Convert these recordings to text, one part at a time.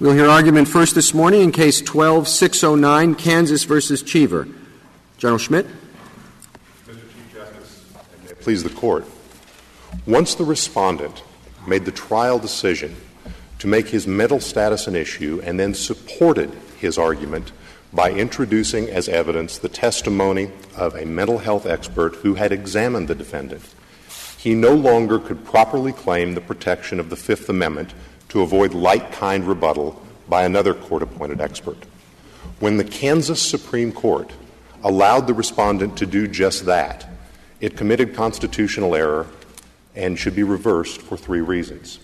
We'll hear argument first this morning in Case 12-609, Kansas versus Cheever. General Schmidt. Mr. Chief Justice, please the Court, once the respondent made the trial decision to make his mental status an issue and then supported his argument by introducing as evidence the testimony of a mental health expert who had examined the defendant, he no longer could properly claim the protection of the Fifth Amendment to avoid like kind rebuttal by another court appointed expert. When the Kansas Supreme Court allowed the respondent to do just that, it committed constitutional error and should be reversed for three reasons.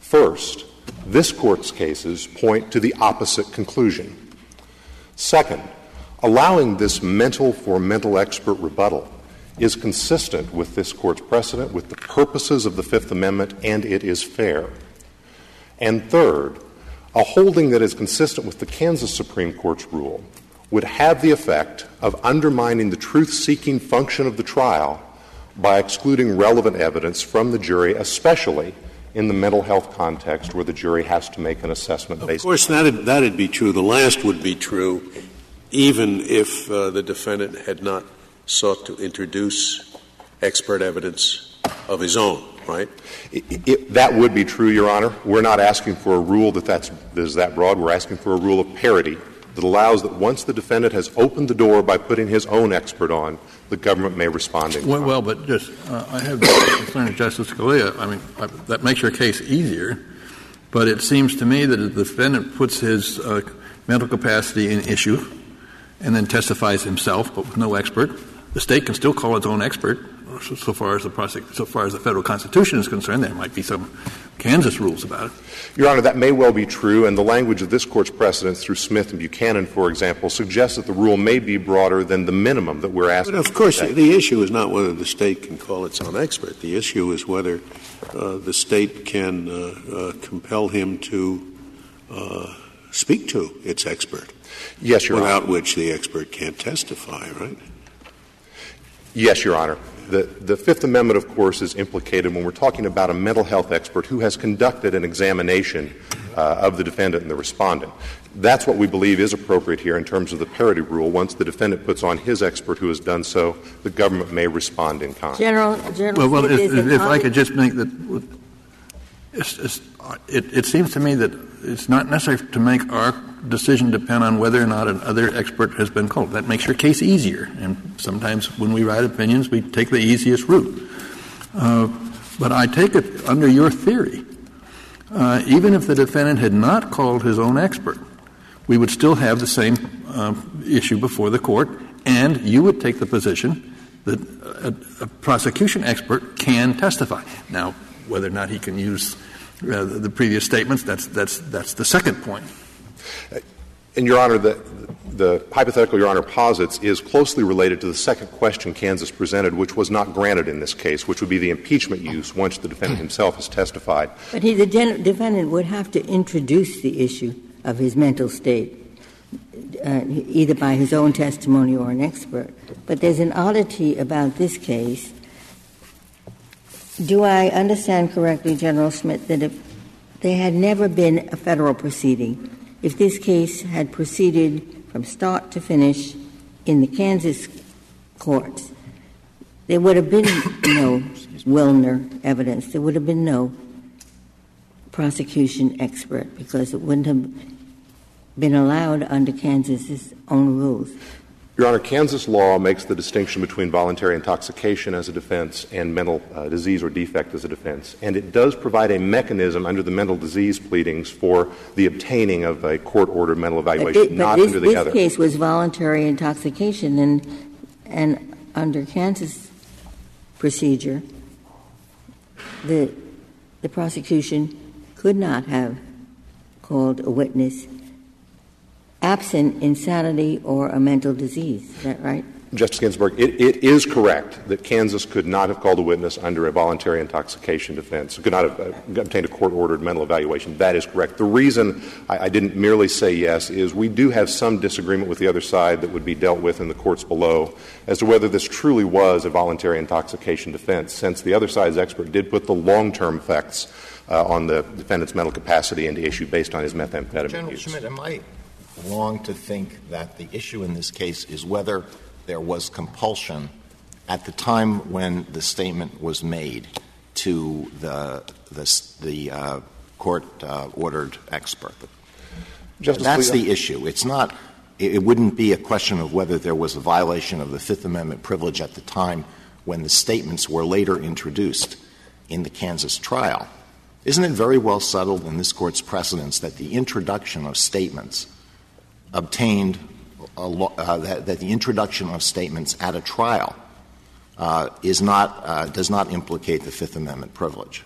First, this Court's cases point to the opposite conclusion. Second, allowing this mental for mental expert rebuttal is consistent with this Court's precedent, with the purposes of the Fifth Amendment, and it is fair. And third, a holding that is consistent with the Kansas Supreme Court's rule would have the effect of undermining the truth seeking function of the trial by excluding relevant evidence from the jury, especially in the mental health context where the jury has to make an assessment Of course, that'd, that'd be true. The last would be true even if uh, the defendant had not sought to introduce expert evidence of his own, right? It, it, that would be true, Your Honor. We're not asking for a rule that that's, that is that broad. We're asking for a rule of parity that allows that once the defendant has opened the door by putting his own expert on, the government may respond in well, well, but just uh, I have concern Justice Scalia. I mean, I, that makes your case easier, but it seems to me that if the defendant puts his uh, mental capacity in issue and then testifies himself, but with no expert, the state can still call its own expert. So, so far as the prosec- so far as the federal constitution is concerned, there might be some Kansas rules about it. Your Honor, that may well be true, and the language of this Court's precedents through Smith and Buchanan, for example, suggests that the rule may be broader than the minimum that we're asking. But of course, the issue is not whether the state can call its own expert. The issue is whether uh, the state can uh, uh, compel him to uh, speak to its expert. Yes, Your without Honor. which the expert can't testify, right? Yes, Your Honor. The, the Fifth Amendment, of course, is implicated when we're talking about a mental health expert who has conducted an examination uh, of the defendant and the respondent. That's what we believe is appropriate here in terms of the parity rule. Once the defendant puts on his expert who has done so, the government may respond in kind. General, General Well, well, Smith if, if I could just make that, it's, it's, it, it seems to me that it's not necessary to make our decision depend on whether or not another expert has been called. That makes your case easier. And sometimes when we write opinions, we take the easiest route. Uh, but I take it under your theory, uh, even if the defendant had not called his own expert, we would still have the same uh, issue before the court, and you would take the position that a, a prosecution expert can testify. Now, whether or not he can use uh, the, the previous statements, that's, that's, that's the second point. And, Your Honor, the, the hypothetical Your Honor posits is closely related to the second question Kansas presented, which was not granted in this case, which would be the impeachment use once the defendant himself has testified. But he, the gen- defendant would have to introduce the issue of his mental state, uh, either by his own testimony or an expert. But there's an oddity about this case. Do I understand correctly, General Smith, that if there had never been a federal proceeding, if this case had proceeded from start to finish in the Kansas courts, there would have been no Welner evidence. There would have been no prosecution expert because it wouldn't have been allowed under Kansas's own rules. Your Honor, Kansas law makes the distinction between voluntary intoxication as a defense and mental uh, disease or defect as a defense. And it does provide a mechanism under the mental disease pleadings for the obtaining of a court ordered mental But, evaluation, not but this, under the this other. case was voluntary intoxication, and, and under Kansas procedure, the, the prosecution could not have called a witness absent insanity or a mental disease. Is that right? Justice Ginsburg, it, it is correct that Kansas could not have called a witness under a voluntary intoxication defense, could not have uh, obtained a court ordered mental evaluation. That is correct. The reason I, I didn't merely say yes is we do have some disagreement with the other side that would be dealt with in the courts below as to whether this truly was a voluntary intoxication defense, since the other side's expert did put the long term effects uh, on the defendant's mental capacity into issue based on his methamphetamine General use. Schmidt, am I wrong to think that the issue in this case is whether there was compulsion at the time when the statement was made to the the, the uh, court uh, ordered expert? Justice That's the issue. It's not. It it wouldn't be a question of whether there was a violation of the Fifth Amendment privilege at the time when the statements were later introduced in the Kansas trial. Isn't it very well settled in this Court's precedents that the introduction of statements obtained, uh, that, that the introduction of statements at a trial uh, is not, uh, does not implicate the Fifth Amendment privilege?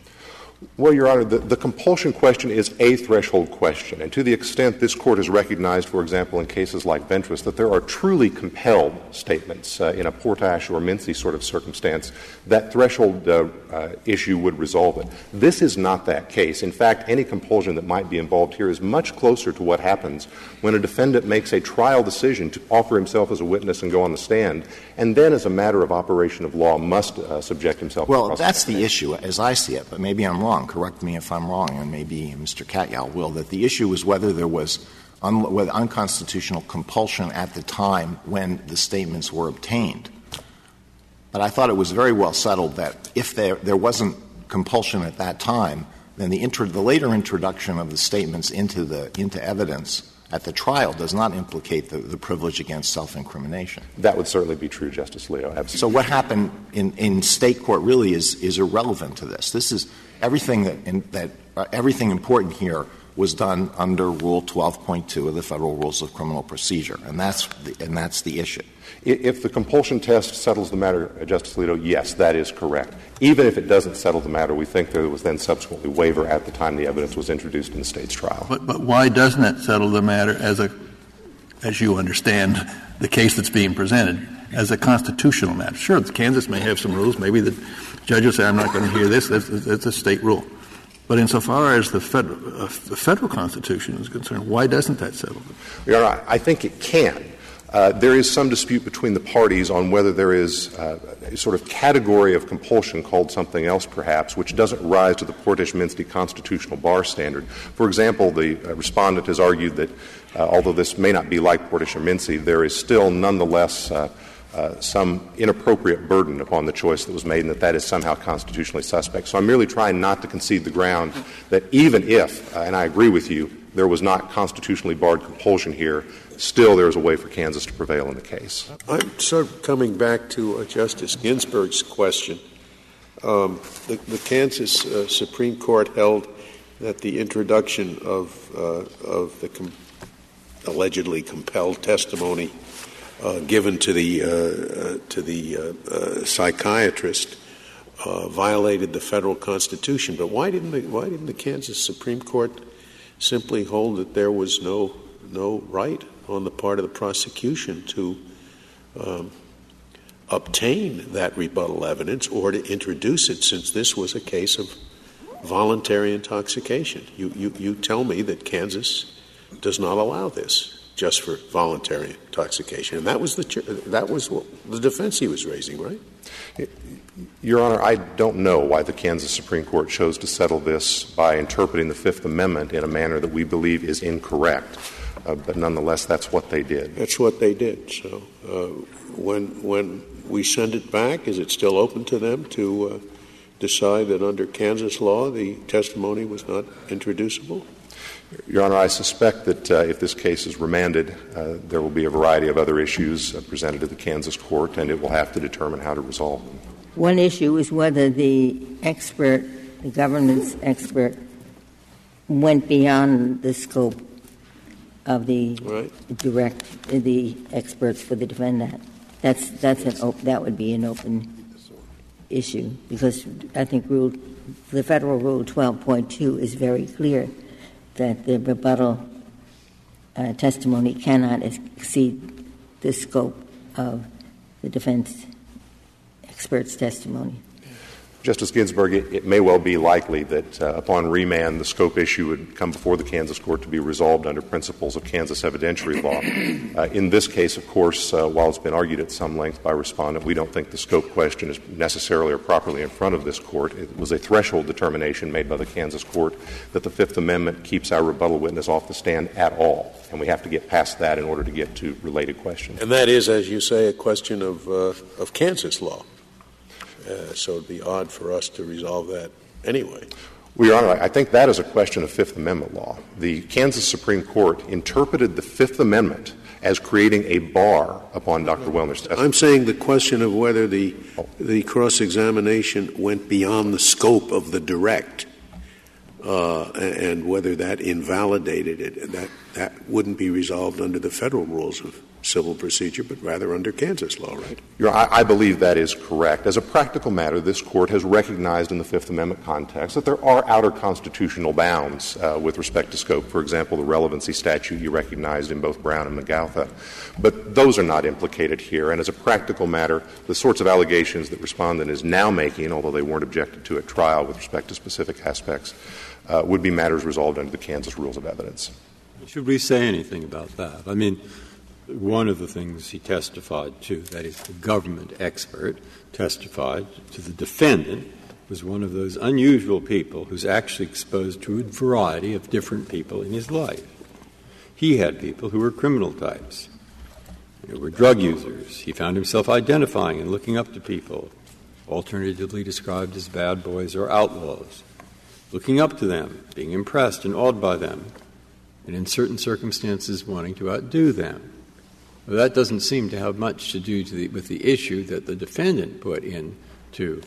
Well, Your Honor, the, the compulsion question is a threshold question. And to the extent this Court has recognized, for example, in cases like Ventris, that there are truly compelled statements uh, in a Portash or Mincey sort of circumstance, that threshold uh, uh, issue would resolve it. This is not that case. In fact, any compulsion that might be involved here is much closer to what happens when a defendant makes a trial decision to offer himself as a witness and go on the stand, and then, as a matter of operation of law, must uh, subject himself to Well, that's the issue, as I see it, but maybe I'm wrong. Correct me if I'm wrong, and maybe Mr. Katyal will, that the issue was whether there was un- whether unconstitutional compulsion at the time when the statements were obtained. But I thought it was very well settled that if there, there wasn't compulsion at that time, then the, intro- the later introduction of the statements into, the, into evidence at the trial does not implicate the, the privilege against self incrimination. That would certainly be true, Justice Alito. Absolutely. So what happened in, in state court really is, is irrelevant to this. This is everything that, in, that uh, everything important here was done under Rule 12.2 of the Federal Rules of Criminal Procedure, and that's the, and that's the issue. If the compulsion test settles the matter, uh, Justice Alito, yes, that is correct. Even if it doesn't settle the matter, we think there was then subsequently waiver at the time the evidence was introduced in the State's trial. But, but why doesn't it settle the matter as a, as you understand, the case that's being presented, as a constitutional matter? Sure, Kansas may have some rules. Maybe the judge will say, I'm not going to hear this. That's, a state rule. But insofar as the federal, uh, the federal Constitution is concerned, why doesn't that settle it? Your Honor, I think it can. Uh, there is some dispute between the parties on whether there is uh, a sort of category of compulsion called something else, perhaps, which doesn't rise to the Portash-Mincey constitutional bar standard. For example, the uh, respondent has argued that uh, although this may not be like Portash or Mincey, there is still nonetheless uh, some inappropriate burden upon the choice that was made and that that is somehow constitutionally suspect. So I'm merely trying not to concede the ground that even if, uh, and I agree with you, there was not constitutionally barred compulsion here, still there is a way for Kansas to prevail in the case. Of coming back to uh, Justice Ginsburg's question. Um, the, Kansas uh, Supreme Court held that the introduction of, uh, the allegedly compelled testimony uh, given to the, uh, uh, to the uh, psychiatrist violated the federal constitution. But why didn't, the, why didn't the Kansas Supreme Court simply hold that there was no, no right on the part of the prosecution to um, obtain that rebuttal evidence or to introduce it since this was a case of voluntary intoxication. You, you, you tell me that Kansas does not allow this just for voluntary intoxication. And that was the, that was what the defense he was raising, right? Your Honor, I don't know why the Kansas Supreme Court chose to settle this by interpreting the Fifth Amendment in a manner that we believe is incorrect. Uh, but nonetheless, that's what they did. That's what they did. So uh, when, when we send it back, is it still open to them to uh, decide that under Kansas law the testimony was not introducible? Your Honor, I suspect that uh, if this case is remanded, uh, there will be a variety of other issues uh, presented to the Kansas court, and it will have to determine how to resolve them. One issue is whether the expert, the government's expert, went beyond the scope of the Right. direct, the experts for the defendant. That's, that's an, op- that would be an open issue, because I think rule, the federal rule 12.2 is very clear that the rebuttal uh, testimony cannot exceed the scope of the defense expert's testimony. Justice Ginsburg, it, it may well be likely that uh, upon remand, the scope issue would come before the Kansas court to be resolved under principles of Kansas evidentiary law. Uh, in this case, of course, uh, while it's been argued at some length by respondent, we don't think the scope question is necessarily or properly in front of this court. It was a threshold determination made by the Kansas court that the Fifth Amendment keeps our rebuttal witness off the stand at all, and we have to get past that in order to get to related questions. And that is, as you say, a question of, uh, of Kansas law. Uh, so it'd be odd for us to resolve that anyway. Well, Your Honor, I think that is a question of Fifth Amendment law. The Kansas Supreme Court interpreted the Fifth Amendment as creating a bar upon Dr. Welner's testimony. I'm saying the question of whether the, the cross examination went beyond the scope of the direct uh, and whether that invalidated it, that, that wouldn't be resolved under the federal rules of civil procedure, but rather under Kansas law, right? Your, I, I believe that is correct. As a practical matter, this Court has recognized in the Fifth Amendment context that there are outer constitutional bounds uh, with respect to scope. For example, the relevancy statute you recognized in both Brown and McGautha. But those are not implicated here. And as a practical matter, the sorts of allegations that Respondent is now making, although they weren't objected to at trial with respect to specific aspects, uh, would be matters resolved under the Kansas rules of evidence. Should we say anything about that? I mean, one of the things he testified to, that is, the government expert testified to the defendant, was one of those unusual people who's actually exposed to a variety of different people in his life. He had people who were criminal types, who were drug users. He found himself identifying and looking up to people, alternatively described as bad boys or outlaws, looking up to them, being impressed and awed by them, and in certain circumstances wanting to outdo them. Well, that doesn't seem to have much to do to the, with the issue that the defendant put in to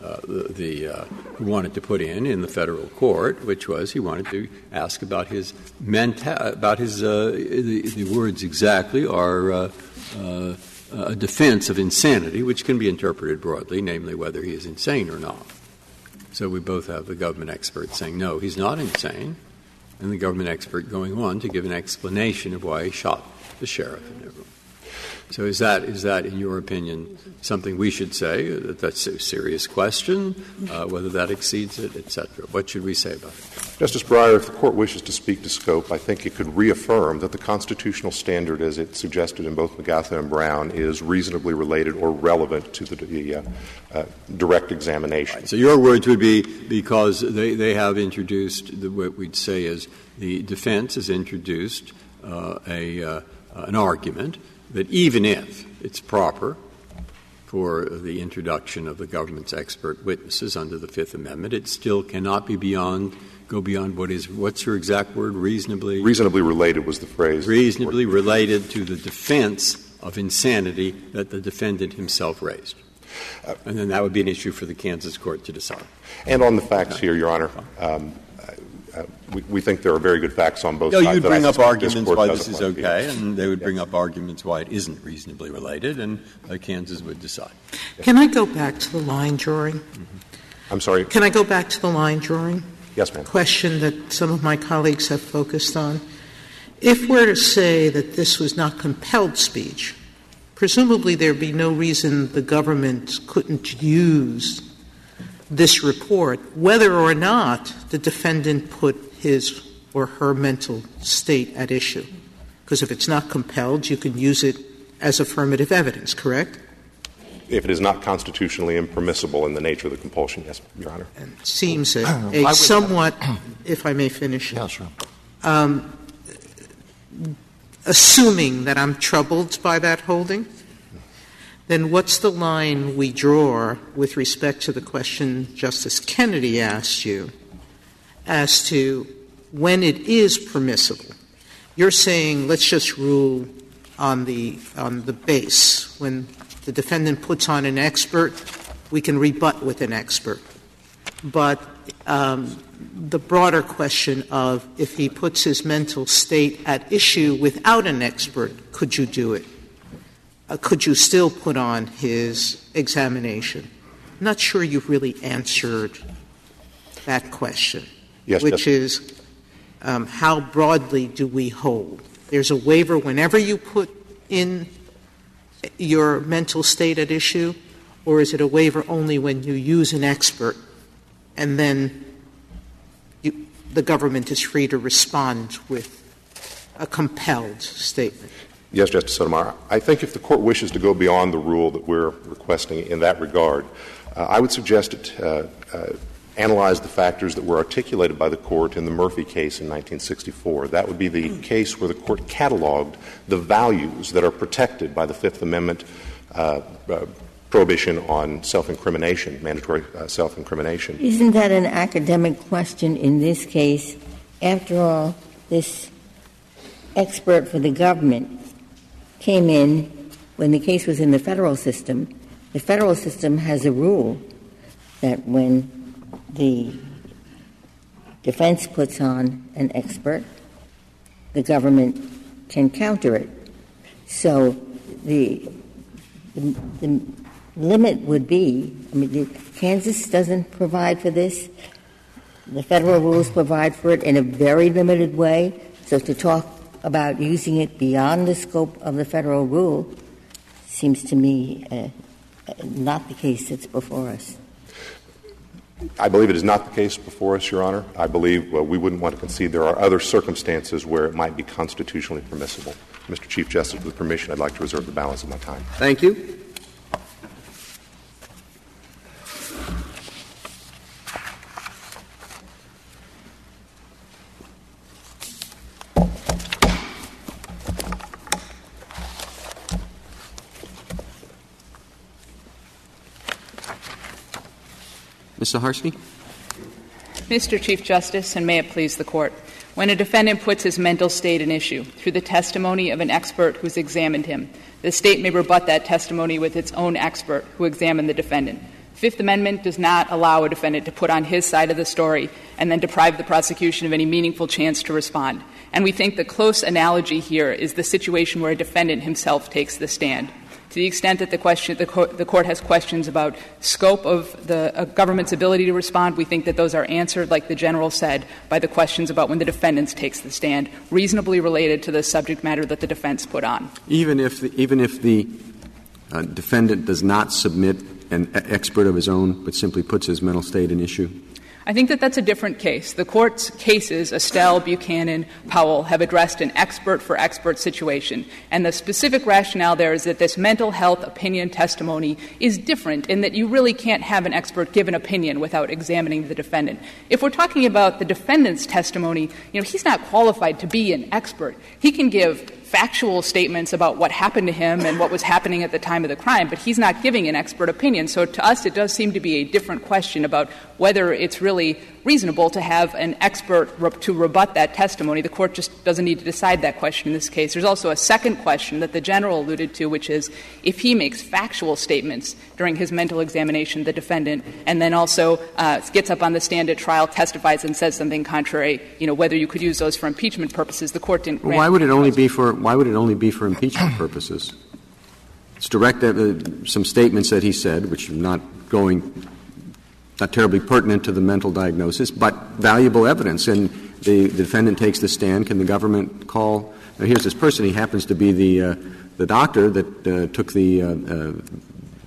uh, the, the uh, wanted to put in in the federal court, which was he wanted to ask about his menta- about his uh, the, the, words exactly are uh, uh, a defense of insanity, which can be interpreted broadly, namely whether he is insane or not. So we both have the government expert saying no, he's not insane, and the government expert going on to give an explanation of why he shot the sheriff in their room. So is that, is that, in your opinion, something we should say, that that's a serious question, uh, whether that exceeds it, etc. What should we say about it? Justice Breyer, if the Court wishes to speak to scope, I think it could reaffirm that the constitutional standard, as it suggested in both McGautha and Brown, is reasonably related or relevant to the, the uh, uh, direct examination. Right. So your words would be because they, they have introduced the, what we'd say is the defense has introduced uh, a uh, an argument that even if it's proper for the introduction of the government's expert witnesses under the Fifth Amendment, it still cannot be beyond go beyond what is what's your exact word reasonably reasonably related was the phrase reasonably related to the defense of insanity that the defendant himself raised. Uh, and then that would be an issue for the Kansas court to decide. And on the facts here, Your Honor, um, we, we, think there are very good facts on both sides. no, sides. You'd bring up arguments why this is okay, and they would yes. bring up arguments why it isn't reasonably related, and uh, Kansas would decide. Yes. Can I go back to the line drawing? Mm-hmm. I'm sorry? Can I go back to the line drawing? Yes, ma'am. Question that some of my colleagues have focused on. If we're to say that this was not compelled speech, presumably there'd be no reason the government couldn't use this report, whether or not the defendant put his or her mental state at issue. Because if it's not compelled, you can use it as affirmative evidence, correct? If it is not constitutionally impermissible in the nature of the compulsion, yes, Your Honor. And seems a, a somewhat, if I may finish. Yeah, sure. Um, assuming that I'm troubled by that holding, then what's the line we draw with respect to the question Justice Kennedy asked you as to when it is permissible? You're saying let's just rule on the on the base. When the defendant puts on an expert, we can rebut with an expert. But um, the broader question of if he puts his mental state at issue without an expert, could you do it? Uh, could you still put on his examination? I'm not sure you've really answered that question, yes, which is um, how broadly do we hold? There's a waiver whenever you put in your mental state at issue, Or is it a waiver only when you use an expert and then you, the government is free to respond with a compelled statement? Yes, Justice Sotomayor. I think if the Court wishes to go beyond the rule that we're requesting in that regard, uh, I would suggest it uh, uh, analyze the factors that were articulated by the Court in the Murphy case in 1964. That would be the case where the Court cataloged the values that are protected by the Fifth Amendment uh, uh, prohibition on self incrimination, mandatory uh, self incrimination. Isn't that an academic question in this case? After all, this expert for the government came in when the case was in the federal system. The federal system has a rule that when the defense puts on an expert, the government can counter it. So the, the, the limit would be I mean, Kansas doesn't provide for this. The federal rules provide for it in a very limited way. So to talk about using it beyond the scope of the federal rule seems to me uh, not the case that's before us. I believe it is not the case before us, Your Honor. I believe well, we wouldn't want to concede there are other circumstances where it might be constitutionally permissible. Mr. Chief Justice, with permission, I'd like to reserve the balance of my time. Thank you. Ms. Saharsky? Mr. Chief Justice, and may it please the Court. When a defendant puts his mental state in issue through the testimony of an expert who's examined him, the State may rebut that testimony with its own expert who examined the defendant. Fifth Amendment does not allow a defendant to put on his side of the story and then deprive the prosecution of any meaningful chance to respond. And we think the close analogy here is the situation where a defendant himself takes the stand. To the extent that the, question, the, court, the court has questions about scope of the uh, government's ability to respond, we think that those are answered, like the general said, by the questions about when the defendant takes the stand, reasonably related to the subject matter that the defense put on. Even if the, even if the uh, defendant does not submit an expert of his own, but simply puts his mental state in issue? I think that that's a different case. The court's cases, Estelle, Buchanan, Powell, have addressed an expert for expert situation. And the specific rationale there is that this mental health opinion testimony is different in that you really can't have an expert give an opinion without examining the defendant. If we're talking about the defendant's testimony, you know, he's not qualified to be an expert. He can give factual statements about what happened to him and what was happening at the time of the crime, but he's not giving an expert opinion. So to us, it does seem to be a different question about whether it's really reasonable to have an expert to rebut that testimony. The court just doesn't need to decide that question in this case. There's also a second question that the general alluded to, which is if he makes factual statements during his mental examination, the defendant, and then also uh, gets up on the stand at trial, testifies, and says something contrary, you know, whether you could use those for impeachment purposes, the court didn't. Well, why would it only be for Why would it only be for impeachment purposes? It's direct uh, some statements that he said, which are not going not terribly pertinent to the mental diagnosis, but valuable evidence. And the, the defendant takes the stand. Can the government call? Now, here's this person. He happens to be the uh, the doctor that uh, took the uh, uh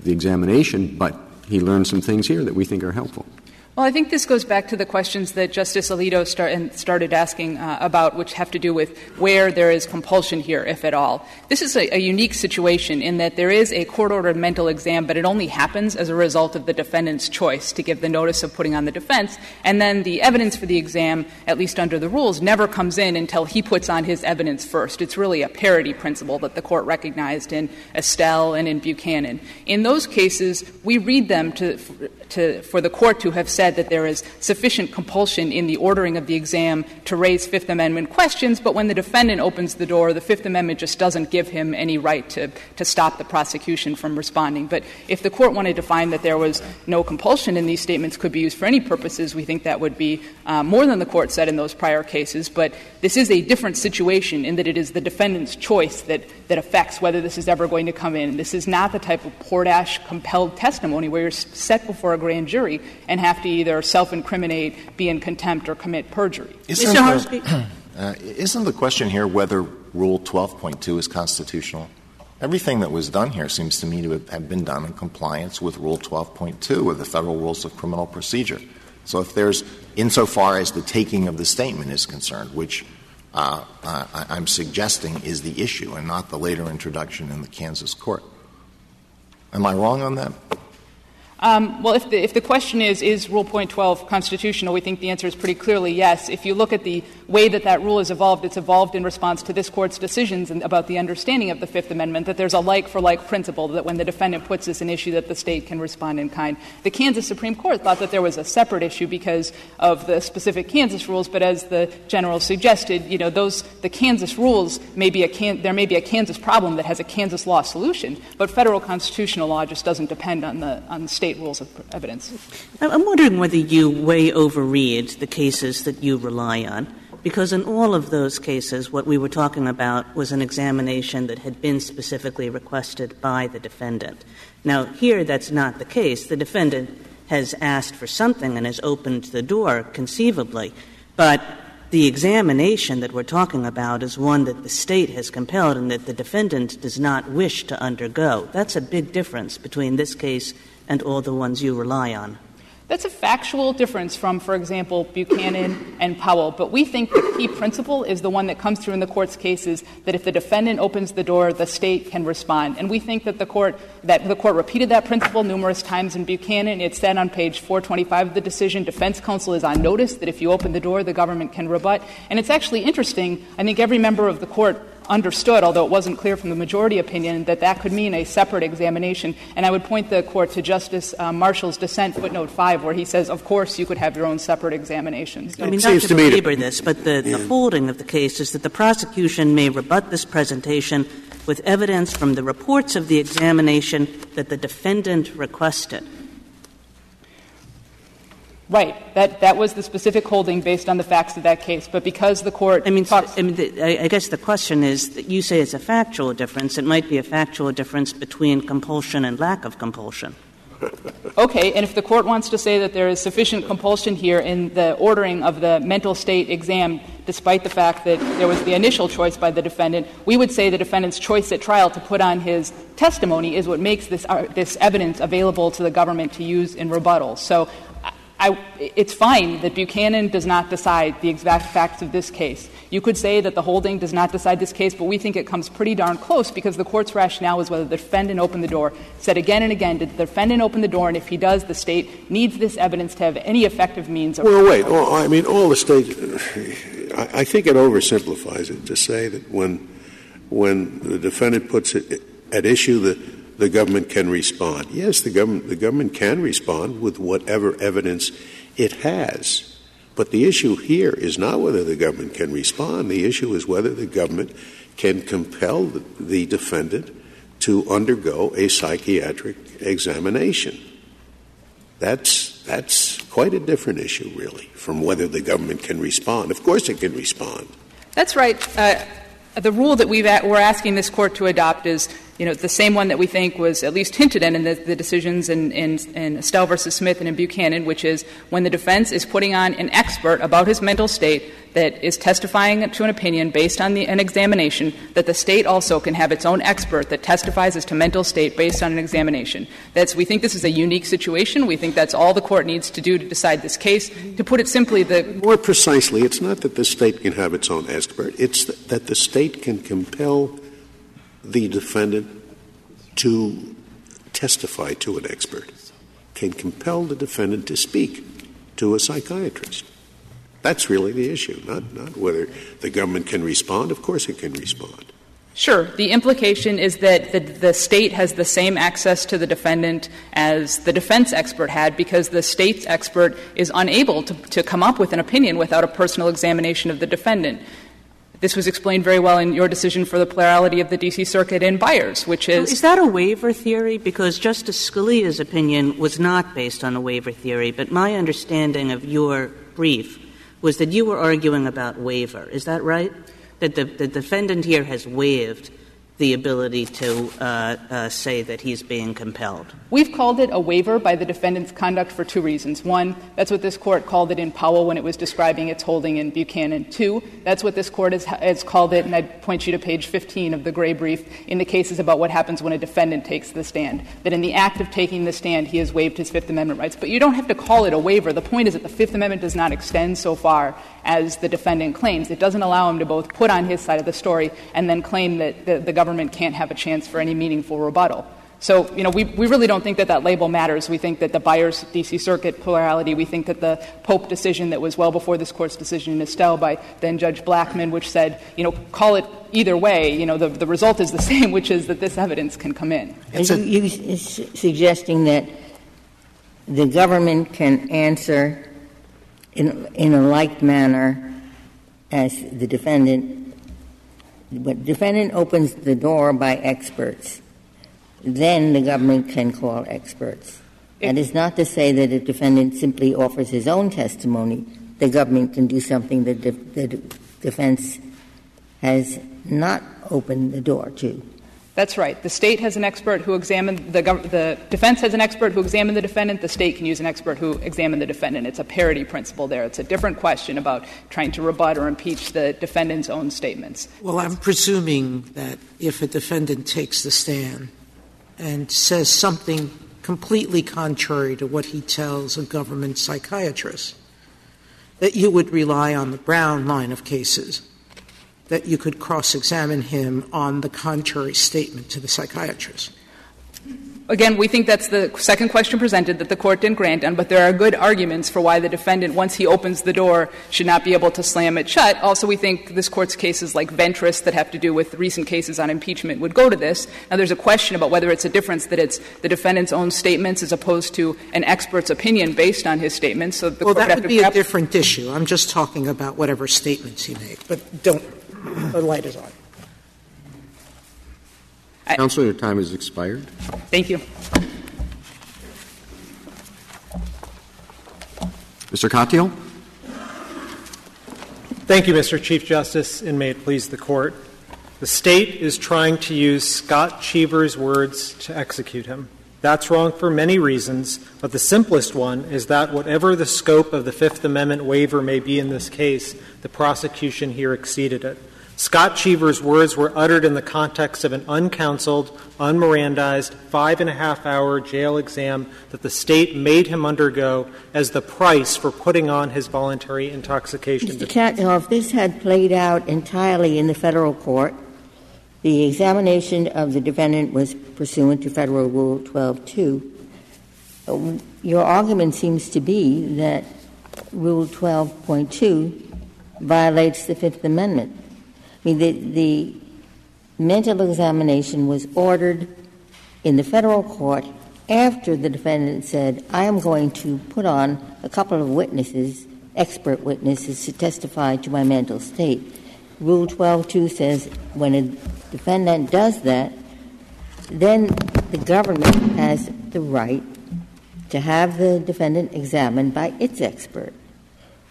the examination, but he learned some things here that we think are helpful. Well, I think this goes back to the questions that Justice Alito start, started asking uh, about, which have to do with where there is compulsion here, if at all. This is a, a unique situation in that there is a court ordered mental exam, but it only happens as a result of the defendant's choice to give the notice of putting on the defense. And then the evidence for the exam, at least under the rules, never comes in until he puts on his evidence first. It's really a parity principle that the court recognized in Estelle and in Buchanan. In those cases, we read them to, to, for the court to have said, said that there is sufficient compulsion in the ordering of the exam to raise Fifth Amendment questions, but when the defendant opens the door, the Fifth Amendment just doesn't give him any right to, to stop the prosecution from responding. But if the court wanted to find that there was no compulsion and these statements could be used for any purposes, we think that would be uh, more than the court said in those prior cases. But this is a different situation in that it is the defendant's choice that, that affects whether this is ever going to come in. This is not the type of Portash compelled testimony where you're set before a grand jury and have to either self incriminate, be in contempt, or commit perjury. Isn't the, uh, isn't the question here whether Rule 12.2 is constitutional? Everything that was done here seems to me to have been done in compliance with Rule 12.2 of the Federal Rules of Criminal Procedure. So if there's, insofar as the taking of the statement is concerned, which uh, I, I'm suggesting is the issue and not the later introduction in the Kansas court. Am I wrong on that? Um, well, if the, if the question is, is Rule Point 12 constitutional, we think the answer is pretty clearly yes. If you look at the way that that rule has evolved, it's evolved in response to this Court's decisions about the understanding of the Fifth Amendment, that there's a like for like principle, that when the defendant puts this an issue, that the State can respond in kind. The Kansas Supreme Court thought that there was a separate issue because of the specific Kansas rules, but as the General suggested, you know, those, the Kansas rules may be a, there may be a Kansas problem that has a Kansas law solution, but federal constitutional law just doesn't depend on the, on the State state rules of evidence. I'm wondering whether you way overread the cases that you rely on, because in all of those cases, what we were talking about was an examination that had been specifically requested by the defendant. Now, here that's not the case. The defendant has asked for something and has opened the door, conceivably, but the examination that we're talking about is one that the State has compelled and that the defendant does not wish to undergo. That's a big difference between this case and all the ones you rely on. That's a factual difference from, for example, Buchanan and Powell. But we think the key principle is the one that comes through in the court's cases that if the defendant opens the door, the state can respond. And we think that the court that the court repeated that principle numerous times in Buchanan. It said on page 425 of the decision, defense counsel is on notice that if you open the door, the government can rebut. And it's actually interesting. I think every member of the court understood, although it wasn't clear from the majority opinion, that that could mean a separate examination. And I would point the court to Justice uh, Marshall's dissent, footnote 5, where he says, of course, you could have your own separate examinations. I mean, it not to belabor this, but the, the holding of the case is that the prosecution may rebut this presentation with evidence from the reports of the examination that the defendant requested. Right. That that was the specific holding based on the facts of that case. But because the court, I mean, talks, I, mean the, I, guess the question is that you say it's a factual difference. It might be a factual difference between compulsion and lack of compulsion. Okay, and if the court wants to say that there is sufficient compulsion here in the ordering of the mental state exam, despite the fact that there was the initial choice by the defendant, we would say the defendant's choice at trial to put on his testimony is what makes this, uh, this evidence available to the government to use in rebuttal. So it's fine that Buchanan does not decide the exact facts of this case. You could say that the holding does not decide this case, but we think it comes pretty darn close because the court's rationale is whether the defendant opened the door. Said again and again, did the defendant open the door? And if he does, the state needs this evidence to have any effective means of. Well, wait. I mean, all the state. I, think it oversimplifies it to say that when the defendant puts it at issue that the government can respond. Yes, the government, the government can respond with whatever evidence it has. But the issue here is not whether the government can respond. The issue is whether the government can compel the, the defendant to undergo a psychiatric examination. That's, that's quite a different issue, really, from whether the government can respond. Of course, it can respond. That's right. Uh, the rule that we are asking this court to adopt is you know, the same one that we think was at least hinted at in the, the decisions in, in, in Estelle versus Smith and in Buchanan, which is when the defense is putting on an expert about his mental state that is testifying to an opinion based on the, an examination, that the state also can have its own expert that testifies as to mental state based on an examination. That's, we think this is a unique situation. We think that's all the court needs to do to decide this case. To put it simply, the more precisely, it's not that the state can have its own expert; it's that the state can compel the defendant to testify to an expert, can compel the defendant to speak to a psychiatrist. That's really the issue, not, not whether the government can respond. Of course, it can respond. Sure. The implication is that the, the, state has the same access to the defendant as the defense expert had because the state's expert is unable to, to come up with an opinion without a personal examination of the defendant. This was explained very well in your decision for the plurality of the D.C. Circuit in Byers, which is. Well, is that a waiver theory? Because Justice Scalia's opinion was not based on a waiver theory, but my understanding of your brief was that you were arguing about waiver. Is that right? That the, the defendant here has waived the ability to uh, uh, say that he's being compelled? We've called it a waiver by the defendant's conduct for two reasons. One, that's what this court called it in Powell when it was describing its holding in Buchanan. Two, that's what this court has, has called it, and I'd point you to page 15 of the gray brief in the cases about what happens when a defendant takes the stand. That in the act of taking the stand, he has waived his Fifth Amendment rights. But you don't have to call it a waiver. The point is that the Fifth Amendment does not extend so far as the defendant claims. It doesn't allow him to both put on his side of the story and then claim that the, government can't have a chance for any meaningful rebuttal. So, you know, we, we really don't think that that label matters. We think that the Byers D.C. Circuit plurality, we think that the Pope decision that was well before this Court's decision in Estelle by then Judge Blackmun, which said, you know, call it either way, you know, the, the result is the same, which is that this evidence can come in. Are you suggesting that the government can answer in, in a like manner as the defendant, but defendant opens the door by experts then the government can call experts. That is not to say that a defendant simply offers his own testimony. The government can do something that the defense has not opened the door to. That's right. The state has an expert who examined the, gov- the defense has an expert who examined the defendant. The state can use an expert who examined the defendant. It's a parity principle there. It's a different question about trying to rebut or impeach the defendant's own statements. Well, I'm presuming that if a defendant takes the stand and says something completely contrary to what he tells a government psychiatrist, that you would rely on the Brown line of cases, that you could cross examine him on the contrary statement to the psychiatrist. Again, we think that's the second question presented that the court didn't grant on, but there are good arguments for why the defendant, once he opens the door, should not be able to slam it shut. Also, we think this court's cases like Ventris that have to do with recent cases on impeachment would go to this. Now, there's a question about whether it's a difference that it's the defendant's own statements as opposed to an expert's opinion based on his statements. So the well, court that would be a different issue. I'm just talking about whatever statements he made. But don't, the light is on. Counsel, your time has expired. Thank you. Mr. Katyal. Thank you, Mr. Chief Justice, and may it please the Court. The State is trying to use Scott Cheever's words to execute him. That's wrong for many reasons, but the simplest one is that whatever the scope of the Fifth Amendment waiver may be in this case, the prosecution here exceeded it. Scott Cheever's words were uttered in the context of an uncounseled, unmirandized, five and a half hour jail exam that the state made him undergo as the price for putting on his voluntary intoxication. Mr. If this had played out entirely in the federal court, the examination of the defendant was pursuant to Federal Rule 12.2. Your argument seems to be that Rule 12.2 violates the Fifth Amendment. I mean, the, the mental examination was ordered in the federal court after the defendant said, I am going to put on a couple of witnesses, expert witnesses, to testify to my mental state. Rule 12.2 says when a defendant does that, then the government has the right to have the defendant examined by its expert.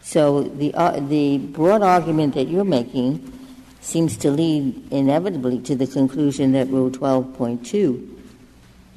So the, uh, the broad argument that you're making seems to lead inevitably to the conclusion that Rule 12.2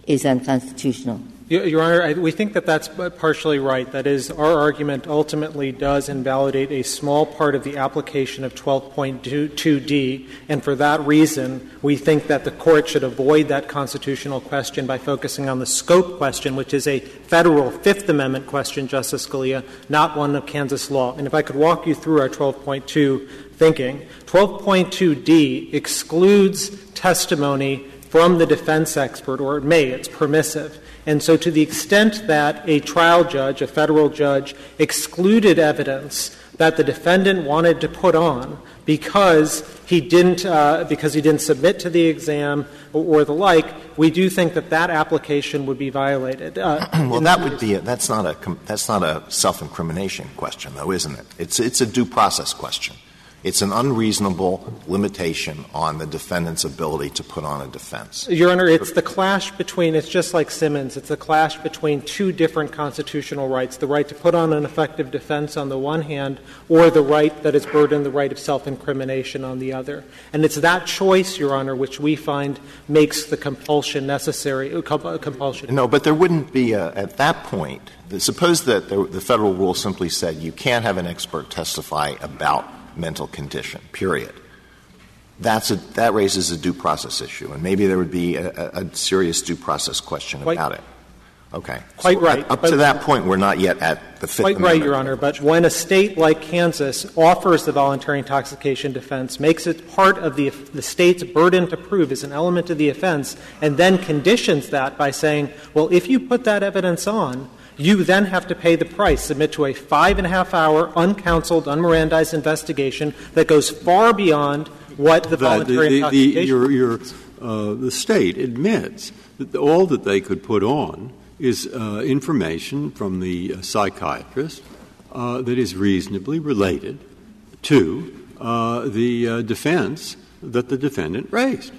is unconstitutional. Your Honor, we think that that's partially right. That is, our argument ultimately does invalidate a small part of the application of 12.2d, and for that reason, we think that the Court should avoid that constitutional question by focusing on the scope question, which is a federal Fifth Amendment question, Justice Scalia, not one of Kansas law. And if I could walk you through our 12.2 thinking, 12.2d excludes testimony from the defense expert, or it may, it's permissive. And so, to the extent that a trial judge, a federal judge, excluded evidence that the defendant wanted to put on because he didn't uh, because he didn't submit to the exam or, or, the like, we do think that that application would be violated. Uh, well, that would be a, that's not a that's not a self incrimination question, though, isn't it? It's it's a due process question. It's an unreasonable limitation on the defendant's ability to put on a defense. Your Honor, it's the clash between, it's just like Simmons, it's the clash between two different constitutional rights the right to put on an effective defense on the one hand, or the right that is burdened, the right of self incrimination on the other. And it's that choice, Your Honor, which we find makes the compulsion necessary, uh, uh, compulsion. No, but there wouldn't be, a, at that point, suppose that the, the federal rule simply said you can't have an expert testify about mental condition, period. That's a, that raises a due process issue, and maybe there would be a, a serious due process question quite, about it. Okay. Quite so uh, right. Up to that point, we're not yet at the Fifth Quite Amendment. right, Your Honor. But when a state like Kansas offers the voluntary intoxication defense, makes it part of the, the state's burden to prove as an element of the offense, and then conditions that by saying, well, if you put that evidence on, you then have to pay the price, submit to a five and a half hour, uncounseled, unmirandized investigation that goes far beyond what the voluntary the, intoxication. The, your, your, uh, the state admits that all that they could put on is uh, information from the uh, psychiatrist uh, that is reasonably related to uh, the uh, defense that the defendant raised.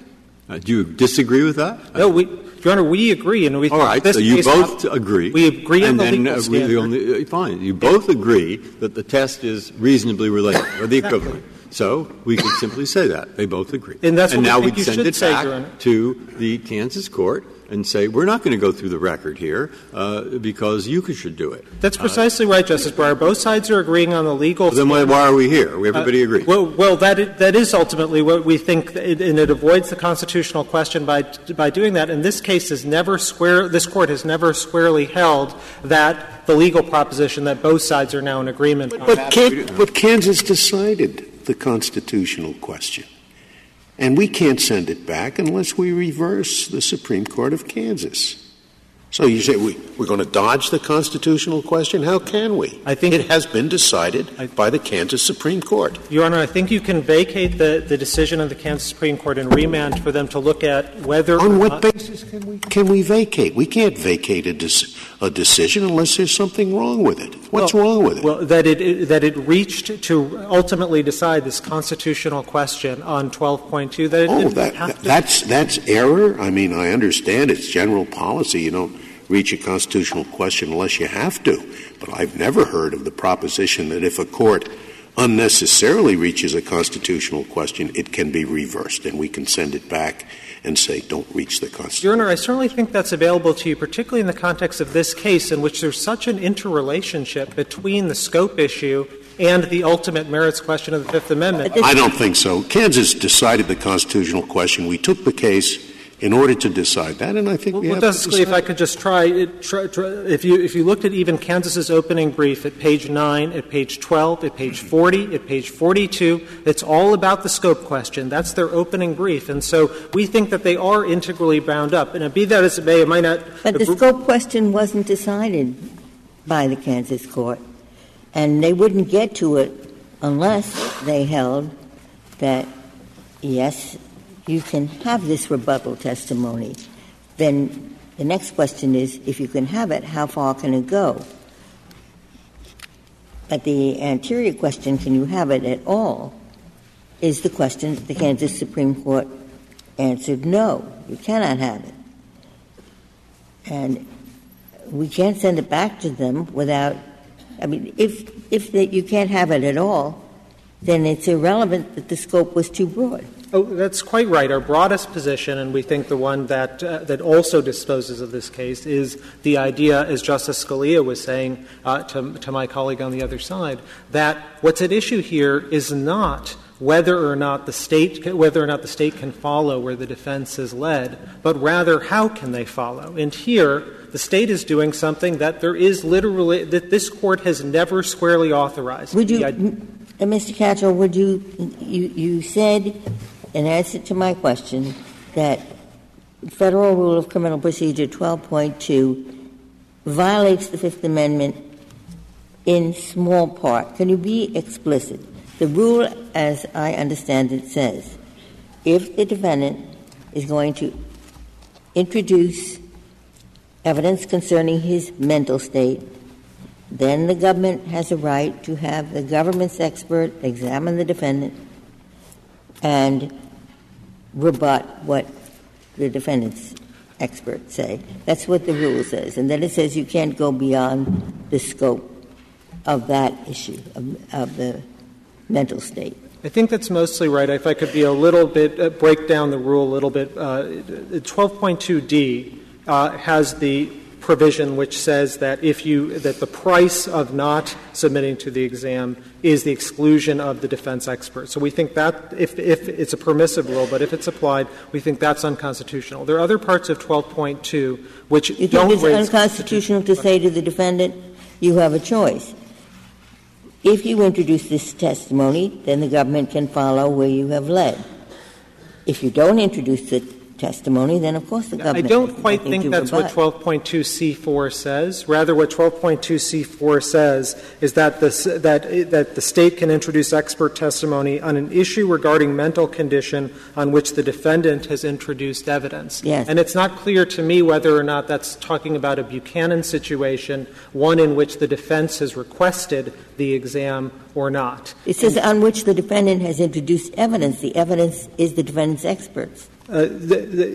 do you disagree with that? No, we, your Honor, we agree, and we all right. So you both agree. We agree and on the then, legal standard. Only, uh, fine. You both agree that the test is reasonably related, or the equivalent. So we could simply say that they both agree. And that's what now we think we'd you send should it say, back Your Honor. to the Kansas court and say we're not going to go through the record here uh, because you should do it. That's precisely right, Justice Breyer. Both sides are agreeing on the legal. Then why, why are we here? We everybody Uh, agrees. Well, well, that is, that is ultimately what we think, and it avoids the constitutional question by by doing that. And this case has never square. This court has never squarely held that the legal proposition that both sides are now in agreement. on. But, can, but Kansas decided the constitutional question. And we can't send it back unless we reverse the Supreme Court of Kansas. So you say we, we're going to dodge the constitutional question? How can we? I think it has been decided by the Kansas Supreme Court. Your Honor, I think you can vacate the, the decision of the Kansas Supreme Court and remand for them to look at whether. On what basis can we, can we vacate? We can't vacate a, dis, a decision unless there's something wrong with it. What's well, wrong with it? Well, that it, that it reached to ultimately decide this constitutional question on 12.2. That it oh, didn't that, have to that's that's error. I mean, I understand it's general policy. You don't reach a constitutional question unless you have to. But I've never heard of the proposition that if a court unnecessarily reaches a constitutional question, it can be reversed, and we can send it back and say, don't reach the Constitution. Your Honor, I certainly think that's available to you, particularly in the context of this case, in which there's such an interrelationship between the scope issue and the ultimate merits question of the Fifth Amendment. I don't think so. Kansas decided the constitutional question. We took the case in order to decide that, and I think well, we well, have Justice Scalia, if I could just try, try, try, if you if you looked at even Kansas's opening brief at page nine, at page twelve, at page forty, at page forty-two, it's all about the scope question. That's their opening brief, and so we think that they are integrally bound up. And be that as it may, it might not. But the scope question wasn't decided by the Kansas court, and they wouldn't get to it unless they held that yes, you can have this rebuttal testimony, then the next question is if you can have it, how far can it go? But the anterior question, can you have it at all, is the question that the Kansas Supreme Court answered no, you cannot have it. And we can't send it back to them without, I mean, if, if the, you can't have it at all, then it's irrelevant that the scope was too broad. Oh, that's quite right. Our broadest position, and we think the one that uh, that also disposes of this case, is the idea, as Justice Scalia was saying uh, to, to my colleague on the other side, that what's at issue here is not whether or not the state whether or not the state can follow where the defense is led, but rather how can they follow. And here, the state is doing something that there is literally that this court has never squarely authorized. Would you, uh, Mr. Katyal, would you, you you said in answer to my question that Federal Rule of Criminal Procedure 12.2 violates the Fifth Amendment in small part. Can you be explicit? The rule, as I understand it, says if the defendant is going to introduce evidence concerning his mental state, then the government has a right to have the government's expert examine the defendant and rebut what the defendant's experts say. That's what the rule says. And then it says you can't go beyond the scope of that issue, of, of the mental state. I think that's mostly right. If I could be a little bit, uh, break down the rule a little bit. Uh, 12.2d uh, has the provision which says that if you that the price of not submitting to the exam is the exclusion of the defense expert. So we think that if, if it's a permissive rule, but if it's applied, we think that's unconstitutional. There are other parts of 12.2 which you don't think it's unconstitutional to say to the defendant, you have a choice. If you introduce this testimony, then the government can follow where you have led. If you don't introduce the testimony, then of course the government. I don't quite think that's what 12.2c4 says. Rather, what 12.2c4 says is that the, that, that the state can introduce expert testimony on an issue regarding mental condition on which the defendant has introduced evidence. Yes. And it's not clear to me whether or not that's talking about a Buchanan situation, one in which the defense has requested the exam or not. It says on which the defendant has introduced evidence. The evidence is the defendant's experts. Uh,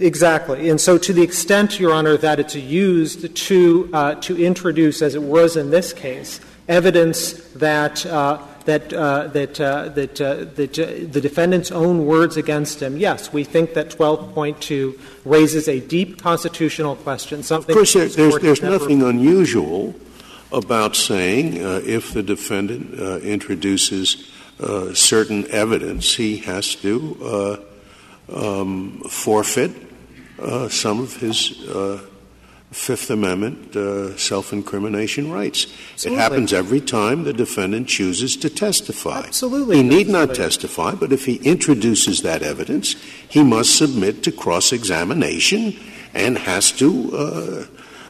exactly. And so, to the extent, Your Honor, that it's used to, uh, to introduce, as it was in this case, evidence that, uh, that, uh, that, uh, that, uh, that uh, the defendant's own words against him, yes, we think that 12.2 raises a deep constitutional question, something Of course, this there's, Court there's has never- nothing unusual about saying uh, if the defendant uh, introduces uh, certain evidence, he has to uh, um, forfeit uh, some of his uh, Fifth Amendment uh, self incrimination rights. Absolutely. It happens every time the defendant chooses to testify. Absolutely. He need not testify, but if he introduces that evidence, he must submit to cross examination and has to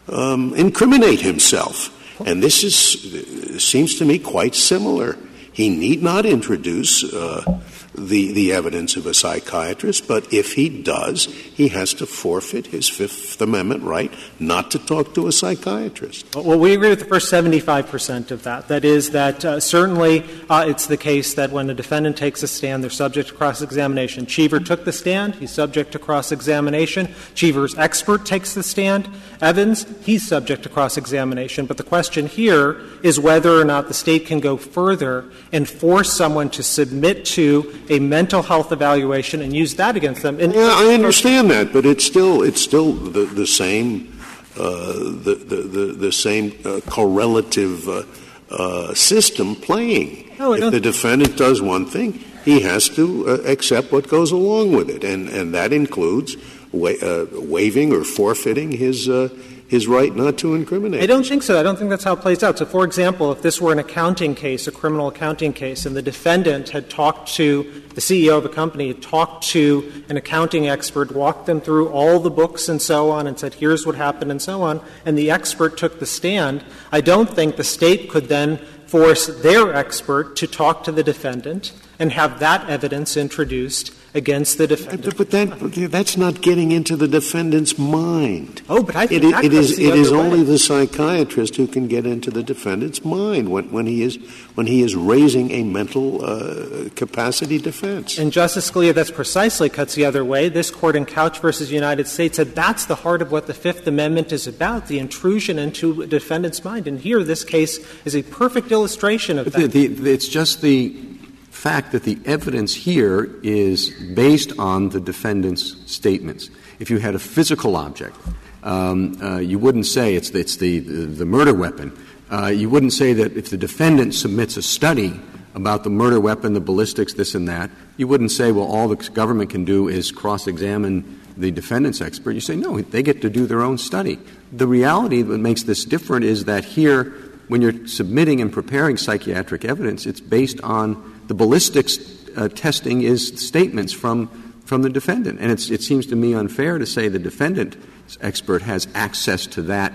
uh, um, incriminate himself. And this is, seems to me quite similar. He need not introduce uh, the, the evidence of a psychiatrist, but if he does, he has to forfeit his Fifth Amendment right not to talk to a psychiatrist. Well, we agree with the first 75 percent of that. That is, that uh, certainly uh, it's the case that when a defendant takes a stand, they're subject to cross examination. Cheever took the stand, he's subject to cross examination. Cheever's expert takes the stand. Evans, he's subject to cross examination. But the question here is whether or not the State can go further and force someone to submit to a mental health evaluation and use that against them. And Yeah, I understand that, but it's still it's still the the same uh, the, the the the same uh, correlative uh, uh, system playing. No, if the defendant does one thing, he has to uh, accept what goes along with it, and and that includes wa- uh, waiving or forfeiting his uh, his right not to incriminate. I don't think so. I don't think that's how it plays out. So, for example, if this were an accounting case, a criminal accounting case, and the defendant had talked to the CEO of a company, talked to an accounting expert, walked them through all the books and so on, and said, here's what happened and so on, and the expert took the stand, I don't think the State could then force their expert to talk to the defendant and have that evidence introduced against the defendant. But that, that's not getting into the defendant's mind. Oh, but I think It, that it is, goes the it is other way. only the psychiatrist who can get into the defendant's mind when, when, he, is, when he is raising a mental uh, capacity defense. And Justice Scalia, that's precisely cuts the other way. This court in Couch versus United States said that's the heart of what the Fifth Amendment is about, the intrusion into a defendant's mind. And here, this case is a perfect illustration of But that. the, the, it's just the fact that the evidence here is based on the defendant's statements. If you had a physical object, um, uh, you wouldn't say it's, it's the, the, the murder weapon. Uh, you wouldn't say that if the defendant submits a study about the murder weapon, the ballistics, this and that, you wouldn't say, well, all the government can do is cross examine the defendant's expert. You say, no, they get to do their own study. The reality that makes this different is that here, when you're submitting and preparing psychiatric evidence, it's based on the ballistics uh, testing is statements from, from the defendant. And it seems to me unfair to say the defendant's expert has access to that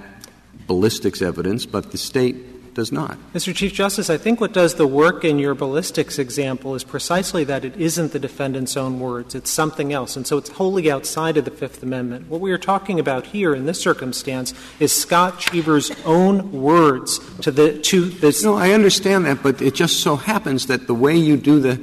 ballistics evidence, but the state does not. Mr. Chief Justice, I think what does the work in your ballistics example is precisely that it isn't the defendant's own words, it's something else. And so it's wholly outside of the Fifth Amendment. What we are talking about here in this circumstance is Scott Cheever's own words to the to this. No, I understand that, but it just so happens that the way you do the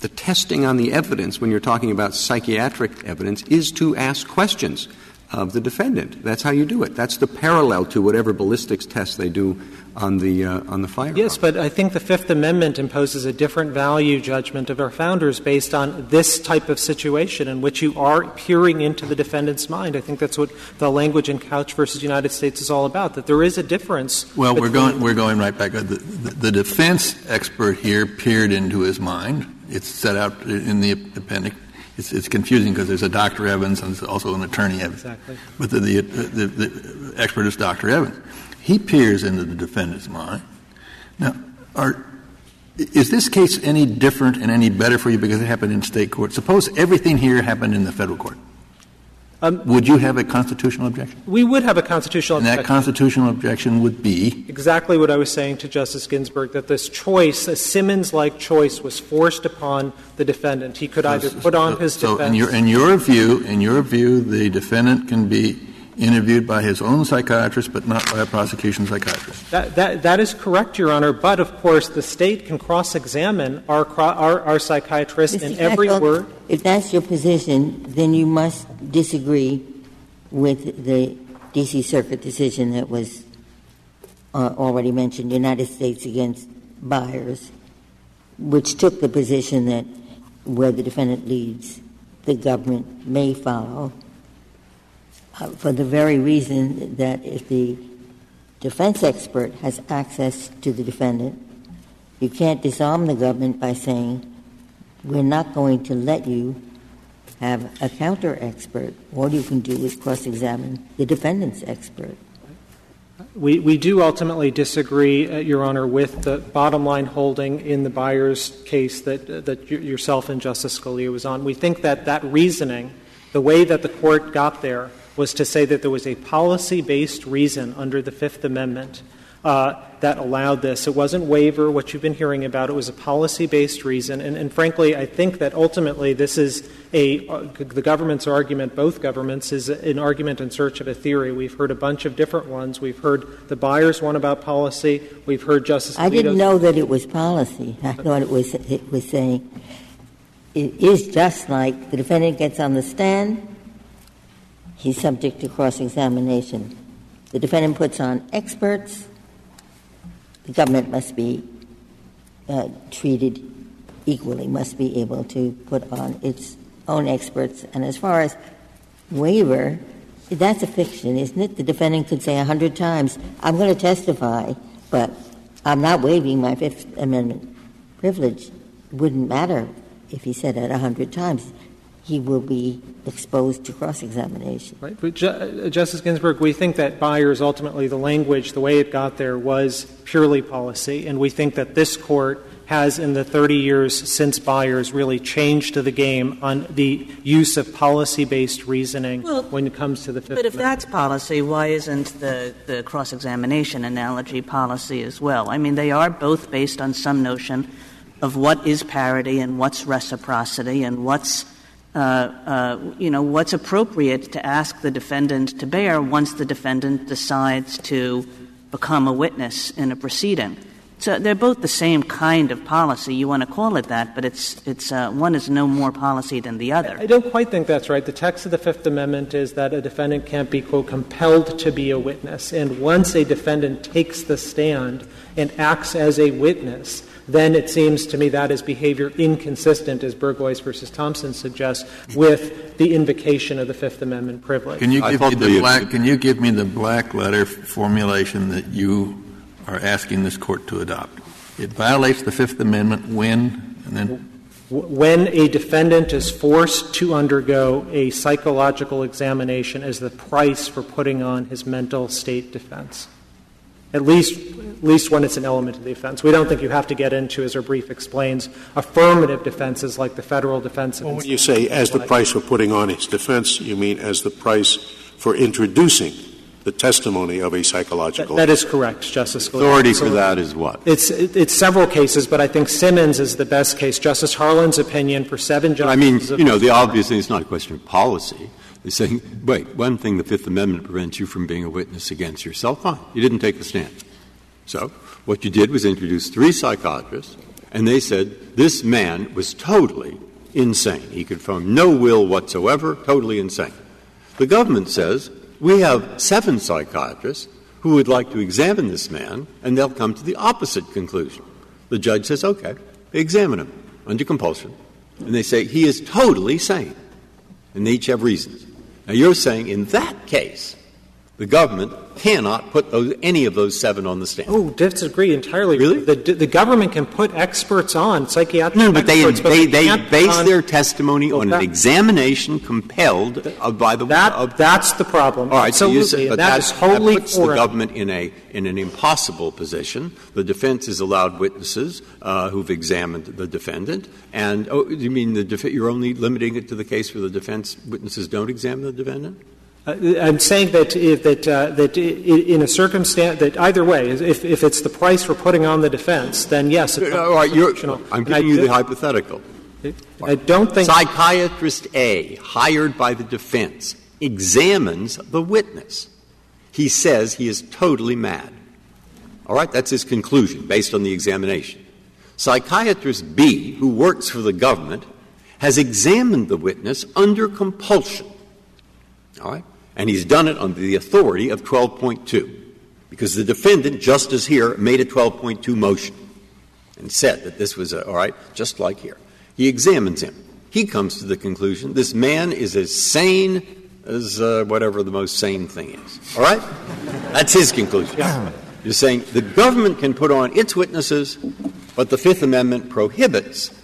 the testing on the evidence when you're talking about psychiatric evidence is to ask questions of the defendant. That's how you do it. That's the parallel to whatever ballistics test they do on the uh, on the firearm. Yes, but I think the Fifth Amendment imposes a different value judgment of our founders based on this type of situation in which you are peering into the defendant's mind. I think that's what the language in Couch versus United States is all about. That there is a difference. Well, we're going we're going right back. The, the, the defense expert here peered into his mind. It's set out in the appendix. It's, it's confusing because there's a Dr. Evans and there's also an attorney Evans. Exactly. But the, the, the, the expert is Dr. Evans. He peers into the defendant's mind. Now, are, is this case any different and any better for you because it happened in state court? Suppose everything here happened in the federal court. Um, would you have a constitutional objection? We would have a constitutional objection. and objection. that constitutional objection would be? Exactly what I was saying to Justice Ginsburg, that this choice, a Simmons-like choice, was forced upon the defendant. He could either put on his so defense. in your, in your view, in your view, the defendant can be interviewed by his own psychiatrist, but not by a prosecution psychiatrist. That, that, that is correct, Your Honor. But of course, the state can cross-examine our, our, our psychiatrist in every Katyal, word. If that's your position, then you must disagree with the D.C. Circuit decision that was uh, already mentioned, United States against Byers, which took the position that where the defendant leads, the government may follow, for the very reason that if the defense expert has access to the defendant, you can't disarm the government by saying, we're not going to let you have a counter expert. All you can do is cross examine the defendant's expert. We, we do ultimately disagree, uh, Your Honor, with the bottom line holding in the Byers case that, uh, that y- yourself and Justice Scalia was on. We think that that reasoning, the way that the court got there, was to say that there was a policy based reason under the Fifth Amendment uh, that allowed this. It wasn't waiver, what you've been hearing about. It was a policy based reason. And, and, frankly, I think that ultimately this is a, uh, the government's argument, both governments, is an argument in search of a theory. We've heard a bunch of different ones. We've heard the Byers one about policy. We've heard Justice I didn't know that it was policy. I thought it was, it was saying it is just like the defendant gets on the stand, he's subject to cross examination. The defendant puts on experts, the government must be uh, treated equally, must be able to put on its own experts. And as far as waiver, that's a fiction, isn't it? The defendant could say a hundred times, I'm going to testify, but I'm not waiving my Fifth Amendment privilege. It Wouldn't matter if he said it a hundred times. He will be exposed to cross examination. Right. But Ju- uh, Justice Ginsburg, we think that Byers ultimately, the language, the way it got there, was purely policy, and we think that this court has, in the 30 years since Byers, really changed the game on the use of policy-based reasoning Well, when it comes to the Fifth But if Amendment. that's policy, why isn't the, the cross examination analogy policy as well? I mean, they are both based on some notion of what is parity and what's reciprocity and what's you know, what's appropriate to ask the defendant to bear once the defendant decides to become a witness in a proceeding. So they're both the same kind of policy. You want to call it that, but it's, it's, uh, one is no more policy than the other. I don't quite think that's right. The text of the Fifth Amendment is that a defendant can't be, quote, compelled to be a witness. And once a defendant takes the stand and acts as a witness, then it seems to me that is behavior inconsistent, as Burgoyes versus Thompson suggests, with the invocation of the Fifth Amendment privilege. Can you give me the the- black, can you give me the black letter formulation that you are asking this court to adopt? It violates the Fifth Amendment when, and then, When a defendant is forced to undergo a psychological examination as the price for putting on his mental state defense. At least, at least when it's an element of the offense. We don't think you have to get into, as our brief explains, affirmative defenses like the federal defense of Well, when you say as the price for putting on his defense, you mean as the price for introducing the the testimony of a psychological That is correct, Justice Scalia. Authority for that is what? It's, it's several cases, but I think Simmons is the best case. Justice Harlan's opinion for seven I mean, you know, the obvious thing is not a question of policy. They're saying, wait, one thing the Fifth Amendment prevents you from being a witness against yourself, fine. You didn't take the stand. So what you did was introduce three psychiatrists, and they said this man was totally insane. He could form no will whatsoever, totally insane. The government says we have seven psychiatrists who would like to examine this man, and they'll come to the opposite conclusion. The judge says, okay, they examine him under compulsion, and they say he is totally sane, and they each have reasons. Now, you're saying in that case, the government cannot put those, any of those seven on the stand. Oh, disagree entirely. Really? The, the government can put experts on, psychiatric No, but they, experts, but they, they they base their testimony on an examination compelled uh, by the That, of- that's the problem. All right, so you Absolutely. say, but that that, is wholly that puts the government in a in an impossible position. The defense is allowed witnesses uh, who've examined the defendant, and oh, you mean the def- you're only limiting it to the case where the defense witnesses don't examine the defendant? Uh, I'm saying that if, that uh, that in a circumstance that either way, if, if it's the price we're putting on the defense, then yes. it's All right, you're. I'm And I giving you the hypothetical. I don't think Psychiatrist A, hired by the defense, examines the witness. He says he is totally mad. All right, that's his conclusion based on the examination. Psychiatrist B, who works for the government, has examined the witness under compulsion. All right? And he's done it under the authority of 12.2, because the defendant, just as here, made a 12.2 motion and said that this was, a, all right, just like here. He examines him. He comes to the conclusion this man is as sane as uh, whatever the most sane thing is. All right? That's his conclusion. You're saying the government can put on its witnesses, but the Fifth Amendment prohibits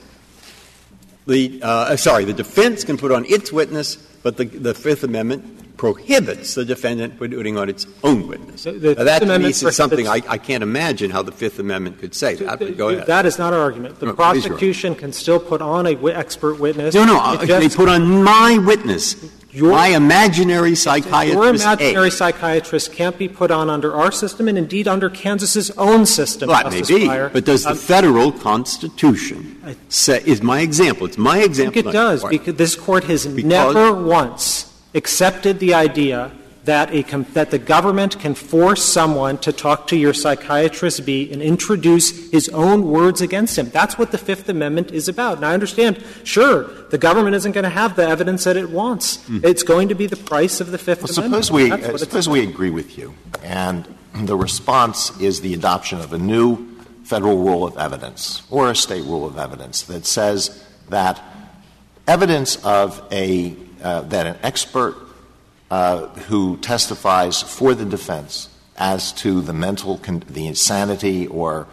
the, uh, sorry, the defense can put on its witness, but the, the Fifth Amendment prohibits the defendant from putting on its own witness. The- the Now, that to me is something I, I can't imagine how the Fifth Amendment could say that. But go ahead. That is not our argument. The No, please, Your Honor. prosecution can still put on a wi- expert witness. No, no, uh, they put on my witness, my imaginary psychiatrist. Your imaginary psychiatrist can't be put on under our system and indeed under Kansas's own system. Well, that may be, but does the Um, federal Constitution say, is my example, it's my example. I think it does, because this Court has never once accepted the idea that a com- that the government can force someone to talk to your psychiatrist B and introduce his own words against him. That's what the Fifth Amendment is about. And I understand, sure, the government isn't going to have the evidence that it wants. It's going to be the price of the Fifth Well, Amendment. suppose we, uh, suppose we agree with you, and the response is the adoption of a new federal rule of evidence or a state rule of evidence that says that evidence of a that an expert uh, who testifies for the defense as to the mental the insanity or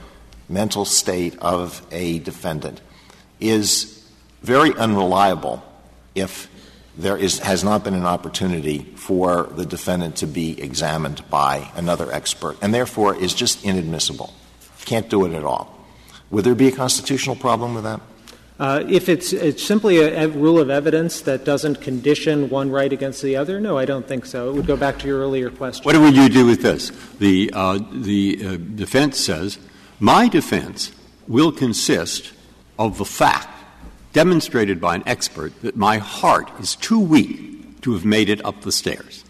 mental state of a defendant is very unreliable if there is, has not been an opportunity for the defendant to be examined by another expert, and therefore is just inadmissible. Can't do it at all. Would there be a constitutional problem with that? Uh, if it's, simply a, rule of evidence that doesn't condition one right against the other, no, I don't think so. It would go back to your earlier question. What would you do with this? The, uh, the uh, defense says, my defense will consist of the fact demonstrated by an expert that my heart is too weak to have made it up the stairs.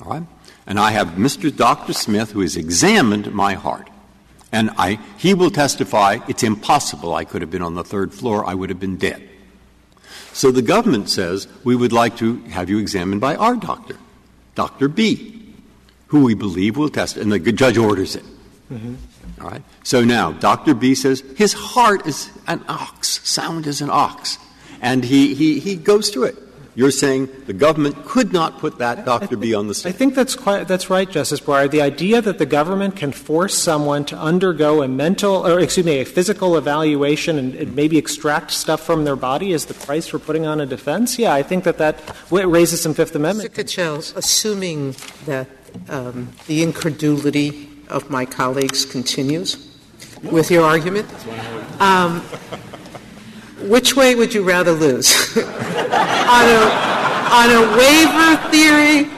All right? And I have Mr. Dr. Smith who has examined my heart. And I, he will testify it's impossible I could have been on the third floor, I would have been dead. So the government says we would like to have you examined by our doctor, Dr. B, who we believe will test, and the judge orders it. Mm-hmm. All right. So now Dr. B says his heart is an ox, sound as an ox, and he, he, he goes through it. You're saying the government could not put that Dr. B on the stand. I think that's quite, that's right, Justice Breyer. The idea that the government can force someone to undergo a mental, or excuse me, a physical evaluation and, and maybe extract stuff from their body is the price for putting on a defense, yeah, I think that that w- raises some Fifth Amendment. Mr. Katyal, assuming that um, the incredulity of my colleagues continues with your argument, um, which way would you rather lose? on, a, on a waiver theory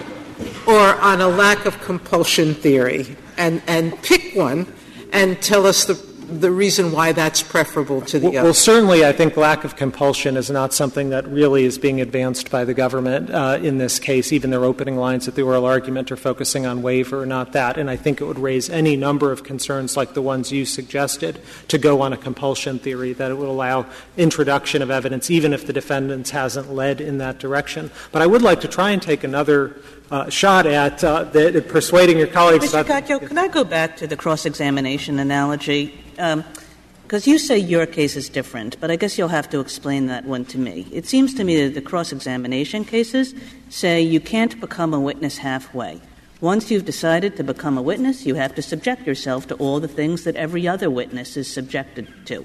or on a lack of compulsion theory, and, and pick one and tell us the, the reason why that's preferable to the well, other. Well, certainly, I think lack of compulsion is not something that really is being advanced by the government uh, in this case. Even their opening lines at the oral argument are focusing on waiver, or not that. And I think it would raise any number of concerns like the ones you suggested to go on a compulsion theory, that it would allow introduction of evidence, even if the defendant hasn't led in that direction. But I would like to try and take another uh, shot at uh, the, persuading your colleagues Mr. about. Katyal, can I go back to the cross examination analogy? Because um, you say your case is different, but I guess you'll have to explain that one to me. It seems to me that the cross examination cases say you can't become a witness halfway. Once you've decided to become a witness, you have to subject yourself to all the things that every other witness is subjected to.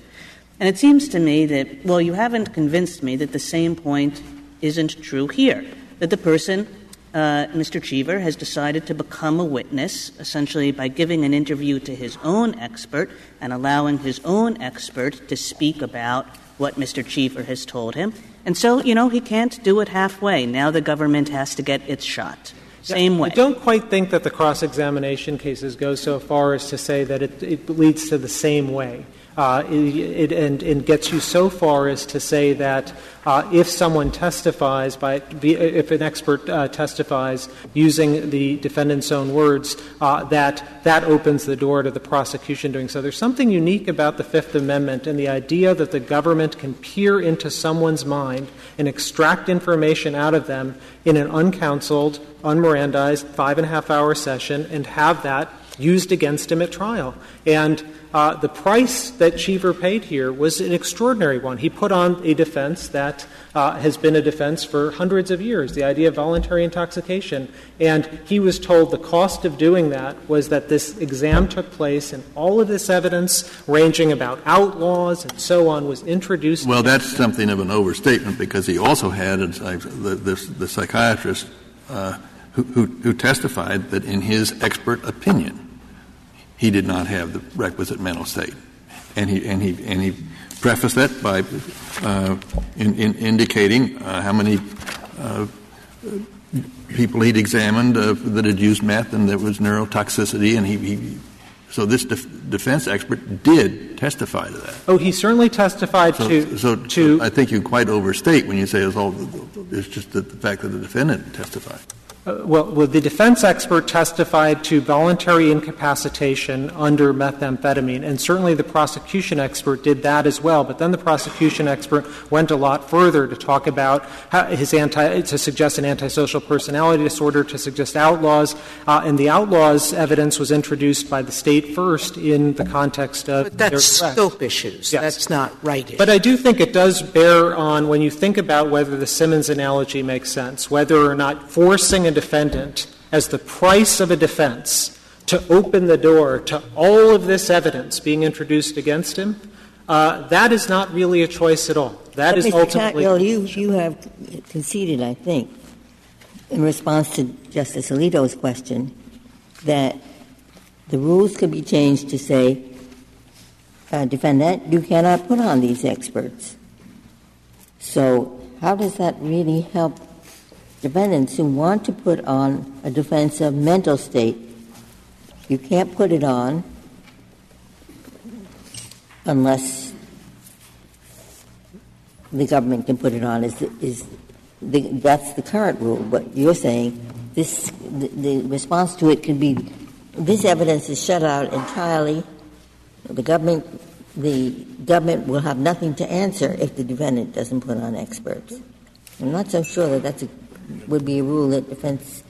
And it seems to me that, well, you haven't convinced me that the same point isn't true here, that the person uh, Mr. Cheever has decided to become a witness, essentially by giving an interview to his own expert and allowing his own expert to speak about what Mr. Cheever has told him. And so, you know, he can't do it halfway. Now the government has to get its shot. Same way. I don't quite think that the cross examination cases go so far as to say that it, it leads to the same way. Uh, it, it, and, and, gets you so far as to say that uh, if someone testifies by if an expert uh, testifies using the defendant's own words uh, that that opens the door to the prosecution doing so. There's something unique about the fifth amendment and the idea that the government can peer into someone's mind and extract information out of them in an uncounseled unmirandized five and a half hour session and have that used against him at trial. And the price that Cheever paid here was an extraordinary one. He put on a defense that uh, has been a defense for hundreds of years, the idea of voluntary intoxication. And he was told the cost of doing that was that this exam took place and all of this evidence, ranging about outlaws and so on, was introduced. Well, that's something of an overstatement because he also had the, psychiatrist uh, who testified that in his expert opinion, he did not have the requisite mental state. And he, and he, and he prefaced that by uh, in, in indicating uh, how many uh, people he'd examined uh, that had used meth and there was neurotoxicity. And he, he so this def- defense expert did testify to that. Oh, he certainly testified so, to, so, to. I think you quite overstate when you say it's all. It's just the fact that the defendant testified. Uh, well, well, the defense expert testified to voluntary incapacitation under methamphetamine, and certainly the prosecution expert did that as well. But then the prosecution expert went a lot further to talk about his anti, to suggest an antisocial personality disorder, to suggest outlaws, uh, and the outlaws evidence was introduced by the state first in the context of. But that's scope issues. Yes. That's not right. But I do think it does bear on when you think about whether the Simmons analogy makes sense, whether or not forcing a defendant as the price of a defense to open the door to all of this evidence being introduced against him, uh, that is not really a choice at all. That but is Mr. ultimately. Katyal, you, you have conceded, I think, in response to Justice Alito's question, that the rules could be changed to say, uh, defendant, you cannot put on these experts. So, how does that really help defendants who want to put on a defense of mental state. You can't put it on unless the government can put it on. Is, is the, that's the current rule. But you're saying this the, the response to it can be this evidence is shut out entirely. The government the government will have nothing to answer if the defendant doesn't put on experts. I'm not so sure that that's a would be a rule that defense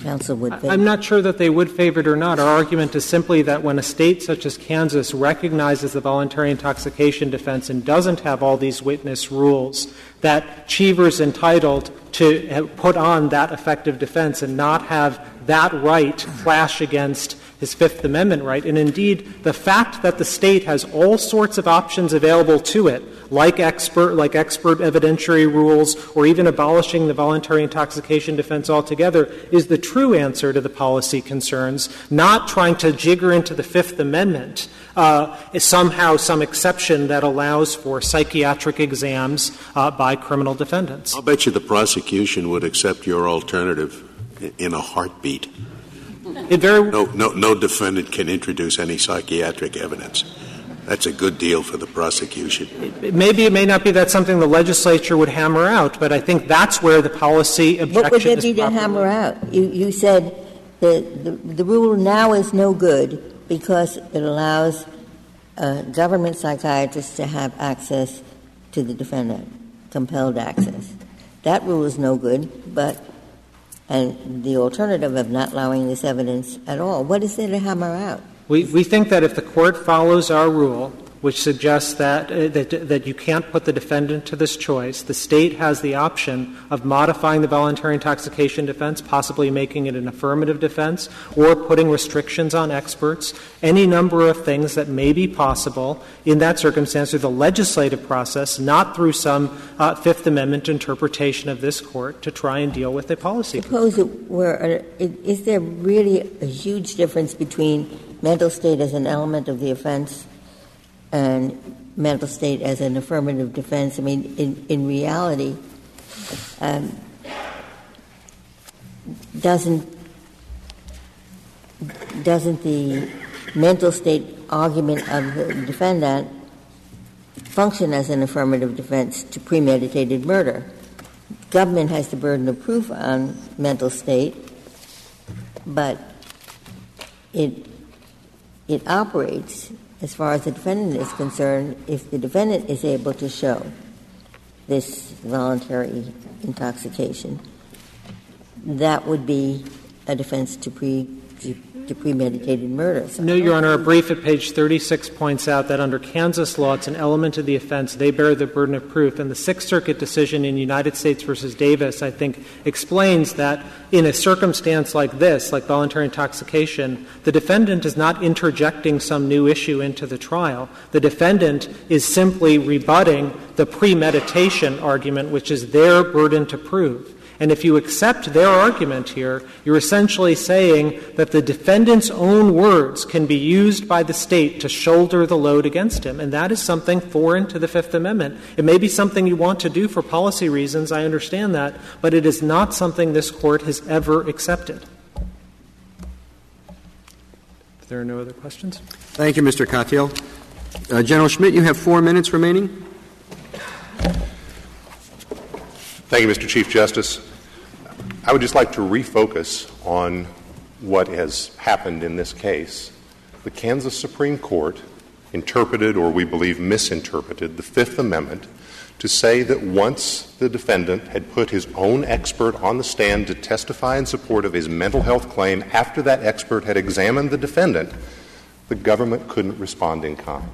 counsel would favor? I'm not sure that they would favor it or not. Our argument is simply that when a state such as Kansas recognizes the voluntary intoxication defense and doesn't have all these witness rules, that Cheever's entitled to put on that effective defense and not have that right clash against his Fifth Amendment right. And indeed, the fact that the state has all sorts of options available to it, like expert, like expert evidentiary rules, or even abolishing the voluntary intoxication defense altogether, is the true answer to the policy concerns, not trying to jigger into the Fifth Amendment uh, is somehow some exception that allows for psychiatric exams uh, by criminal defendants. I'll bet you the prosecution would accept your alternative in a heartbeat. It very No, no, no defendant can introduce any psychiatric evidence. That's a good deal for the prosecution. maybe it may not be that something the legislature would hammer out, but I think that's where the policy What would objection there is be to hammer out? You, you said that the, the rule now is no good because it allows uh, government psychiatrists to have access to the defendant, compelled access. That rule is no good, but, and the alternative of not allowing this evidence at all, what is there to hammer out? We, we think that if the court follows our rule, which suggests that, uh, that, that you can't put the defendant to this choice, the state has the option of modifying the voluntary intoxication defense, possibly making it an affirmative defense, or putting restrictions on experts, any number of things that may be possible in that circumstance through the legislative process, not through some uh, Fifth Amendment interpretation of this court to try and deal with a policy. Suppose it were, is there really a huge difference between mental state as an element of the offense and mental state as an affirmative defense? I mean, in, in reality, um, doesn't, doesn't the mental state argument of the defendant function as an affirmative defense to premeditated murder? Government has the burden of proof on mental state, but it, it operates, as far as the defendant is concerned, if the defendant is able to show this voluntary intoxication, that would be a defense to pre, to premeditated murder. So No, Your Honor, a brief at page 36 points out that under Kansas law, it's an element of the offense. They bear the burden of proof. And the Sixth Circuit decision in United States versus Davis, I think, explains that in a circumstance like this, like voluntary intoxication, the defendant is not interjecting some new issue into the trial. The defendant is simply rebutting the premeditation argument, which is their burden to prove. And if you accept their argument here, you're essentially saying that the defendant's own words can be used by the State to shoulder the load against him, and that is something foreign to the Fifth Amendment. It may be something you want to do for policy reasons, I understand that, but it is not something this Court has ever accepted. If there are no other questions? Thank you, Mr. Katyal. Uh, General Schmidt, you have four minutes remaining. Thank you, Mr. Chief Justice. I would just like to refocus on what has happened in this case. The Kansas Supreme Court interpreted, or we believe misinterpreted, the Fifth Amendment to say that once the defendant had put his own expert on the stand to testify in support of his mental health claim after that expert had examined the defendant, the government couldn't respond in kind.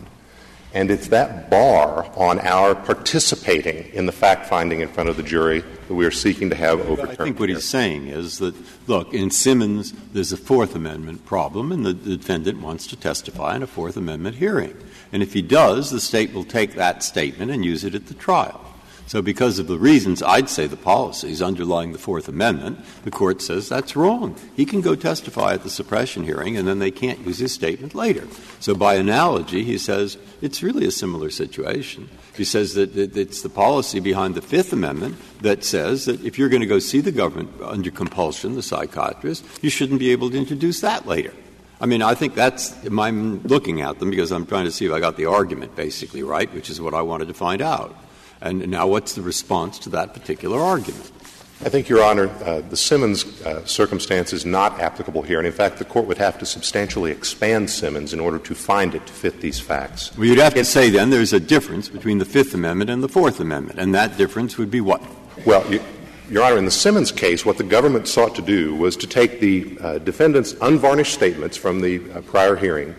And it's that bar on our participating in the fact finding in front of the jury that we are seeking to have overturned. I think what he's saying is that, look, in Simmons, there's a Fourth Amendment problem, and the defendant wants to testify in a Fourth Amendment hearing. And if he does, the State will take that statement and use it at the trial. So because of the reasons I'd say the policies underlying the Fourth Amendment, the Court says that's wrong. He can go testify at the suppression hearing, and then they can't use his statement later. So by analogy, he says it's really a similar situation. He says that it's the policy behind the Fifth Amendment that says that if you're going to go see the government under compulsion, the psychiatrist, you shouldn't be able to introduce that later. I mean, I think that's I'm looking at them because I'm trying to see if I got the argument basically right, which is what I wanted to find out. And now what's the response to that particular argument? I think, Your Honor, uh, the Simmons uh, circumstance is not applicable here. And in fact, the Court would have to substantially expand Simmons in order to find it to fit these facts. Well, you'd have to say then there's a difference between the Fifth Amendment and the Fourth Amendment, and that difference would be what? Well, you, Your Honor, in the Simmons case, what the government sought to do was to take the uh, defendant's unvarnished statements from the uh, prior hearing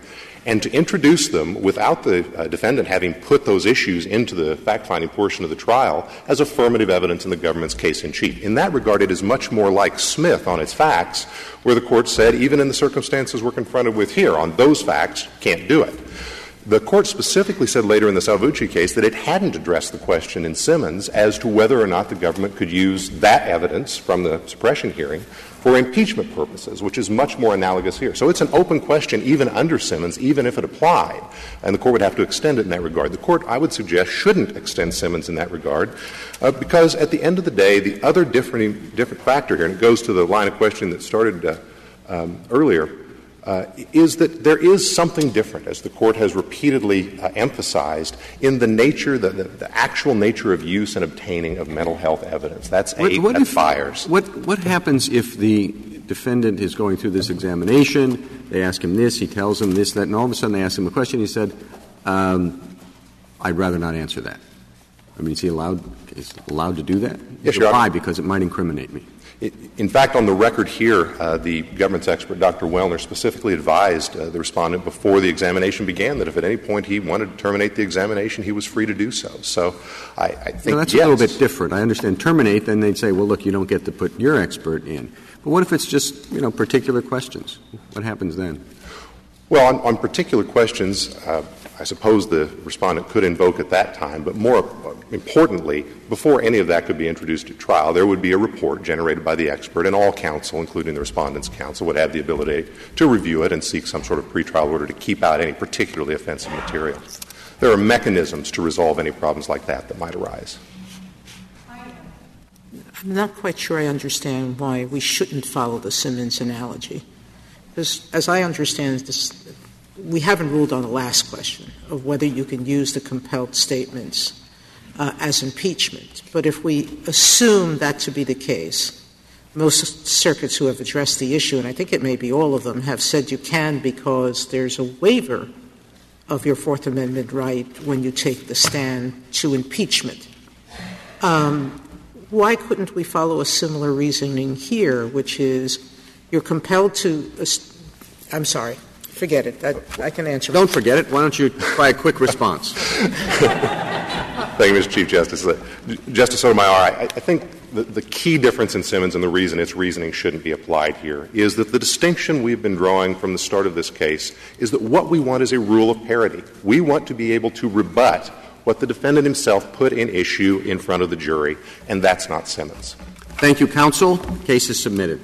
and to introduce them without the uh, defendant having put those issues into the fact finding portion of the trial as affirmative evidence in the government's case in chief. In that regard, it is much more like Smith on its facts, where the Court said, even in the circumstances we're confronted with here, on those facts, can't do it. The court specifically said later in the Salvucci case that it hadn't addressed the question in Simmons as to whether or not the government could use that evidence from the suppression hearing for impeachment purposes, which is much more analogous here. So it's an open question even under Simmons, even if it applied, and the court would have to extend it in that regard. The court, I would suggest, shouldn't extend Simmons in that regard, uh, because at the end of the day, the other different, different factor here, and it goes to the line of question that started uh, um, earlier, is that there is something different, as the court has repeatedly uh, emphasized, in the nature, the, actual nature of use and obtaining of mental health evidence. That's what, what that if, fires. What, what happens if the defendant is going through this examination, they ask him this, he tells them this, that, and all of a sudden they ask him a question, he said, um, I'd rather not answer that. I mean, is he allowed, is allowed to do that? Yes, Why? Because it might incriminate me. In fact, on the record here, uh, the government's expert, Dr. Welner, specifically advised uh, the respondent before the examination began that if at any point he wanted to terminate the examination, he was free to do so. So I, I think now, that's yes. a little bit different. I understand terminate, then they'd say, well, look, you don't get to put your expert in. But what if it's just you know particular questions? What happens then? Well, on, on particular questions, uh, I suppose the respondent could invoke at that time, but more importantly, before any of that could be introduced at trial, there would be a report generated by the expert, and all counsel, including the respondent's counsel, would have the ability to review it and seek some sort of pretrial order to keep out any particularly offensive material. There are mechanisms to resolve any problems like that that might arise. I'm not quite sure I understand why we shouldn't follow the Simmons analogy. Because, as I understand this, we haven't ruled on the last question of whether you can use the compelled statements uh, as impeachment. But if we assume that to be the case, most circuits who have addressed the issue, and I think it may be all of them, have said you can because there's a waiver of your Fourth Amendment right when you take the stand to impeachment. Um, why couldn't we follow a similar reasoning here, which is you're compelled to. I'm sorry. Forget it. I, I can answer. Don't forget it. Why don't you try a quick response? Thank you, Mr. Chief Justice. Uh, Justice Sotomayor, I, I think the, the, key difference in Simmons and the reason its reasoning shouldn't be applied here is that the distinction we've been drawing from the start of this case is that what we want is a rule of parity. We want to be able to rebut what the defendant himself put in issue in front of the jury, and that's not Simmons. Thank you, counsel. Case is submitted.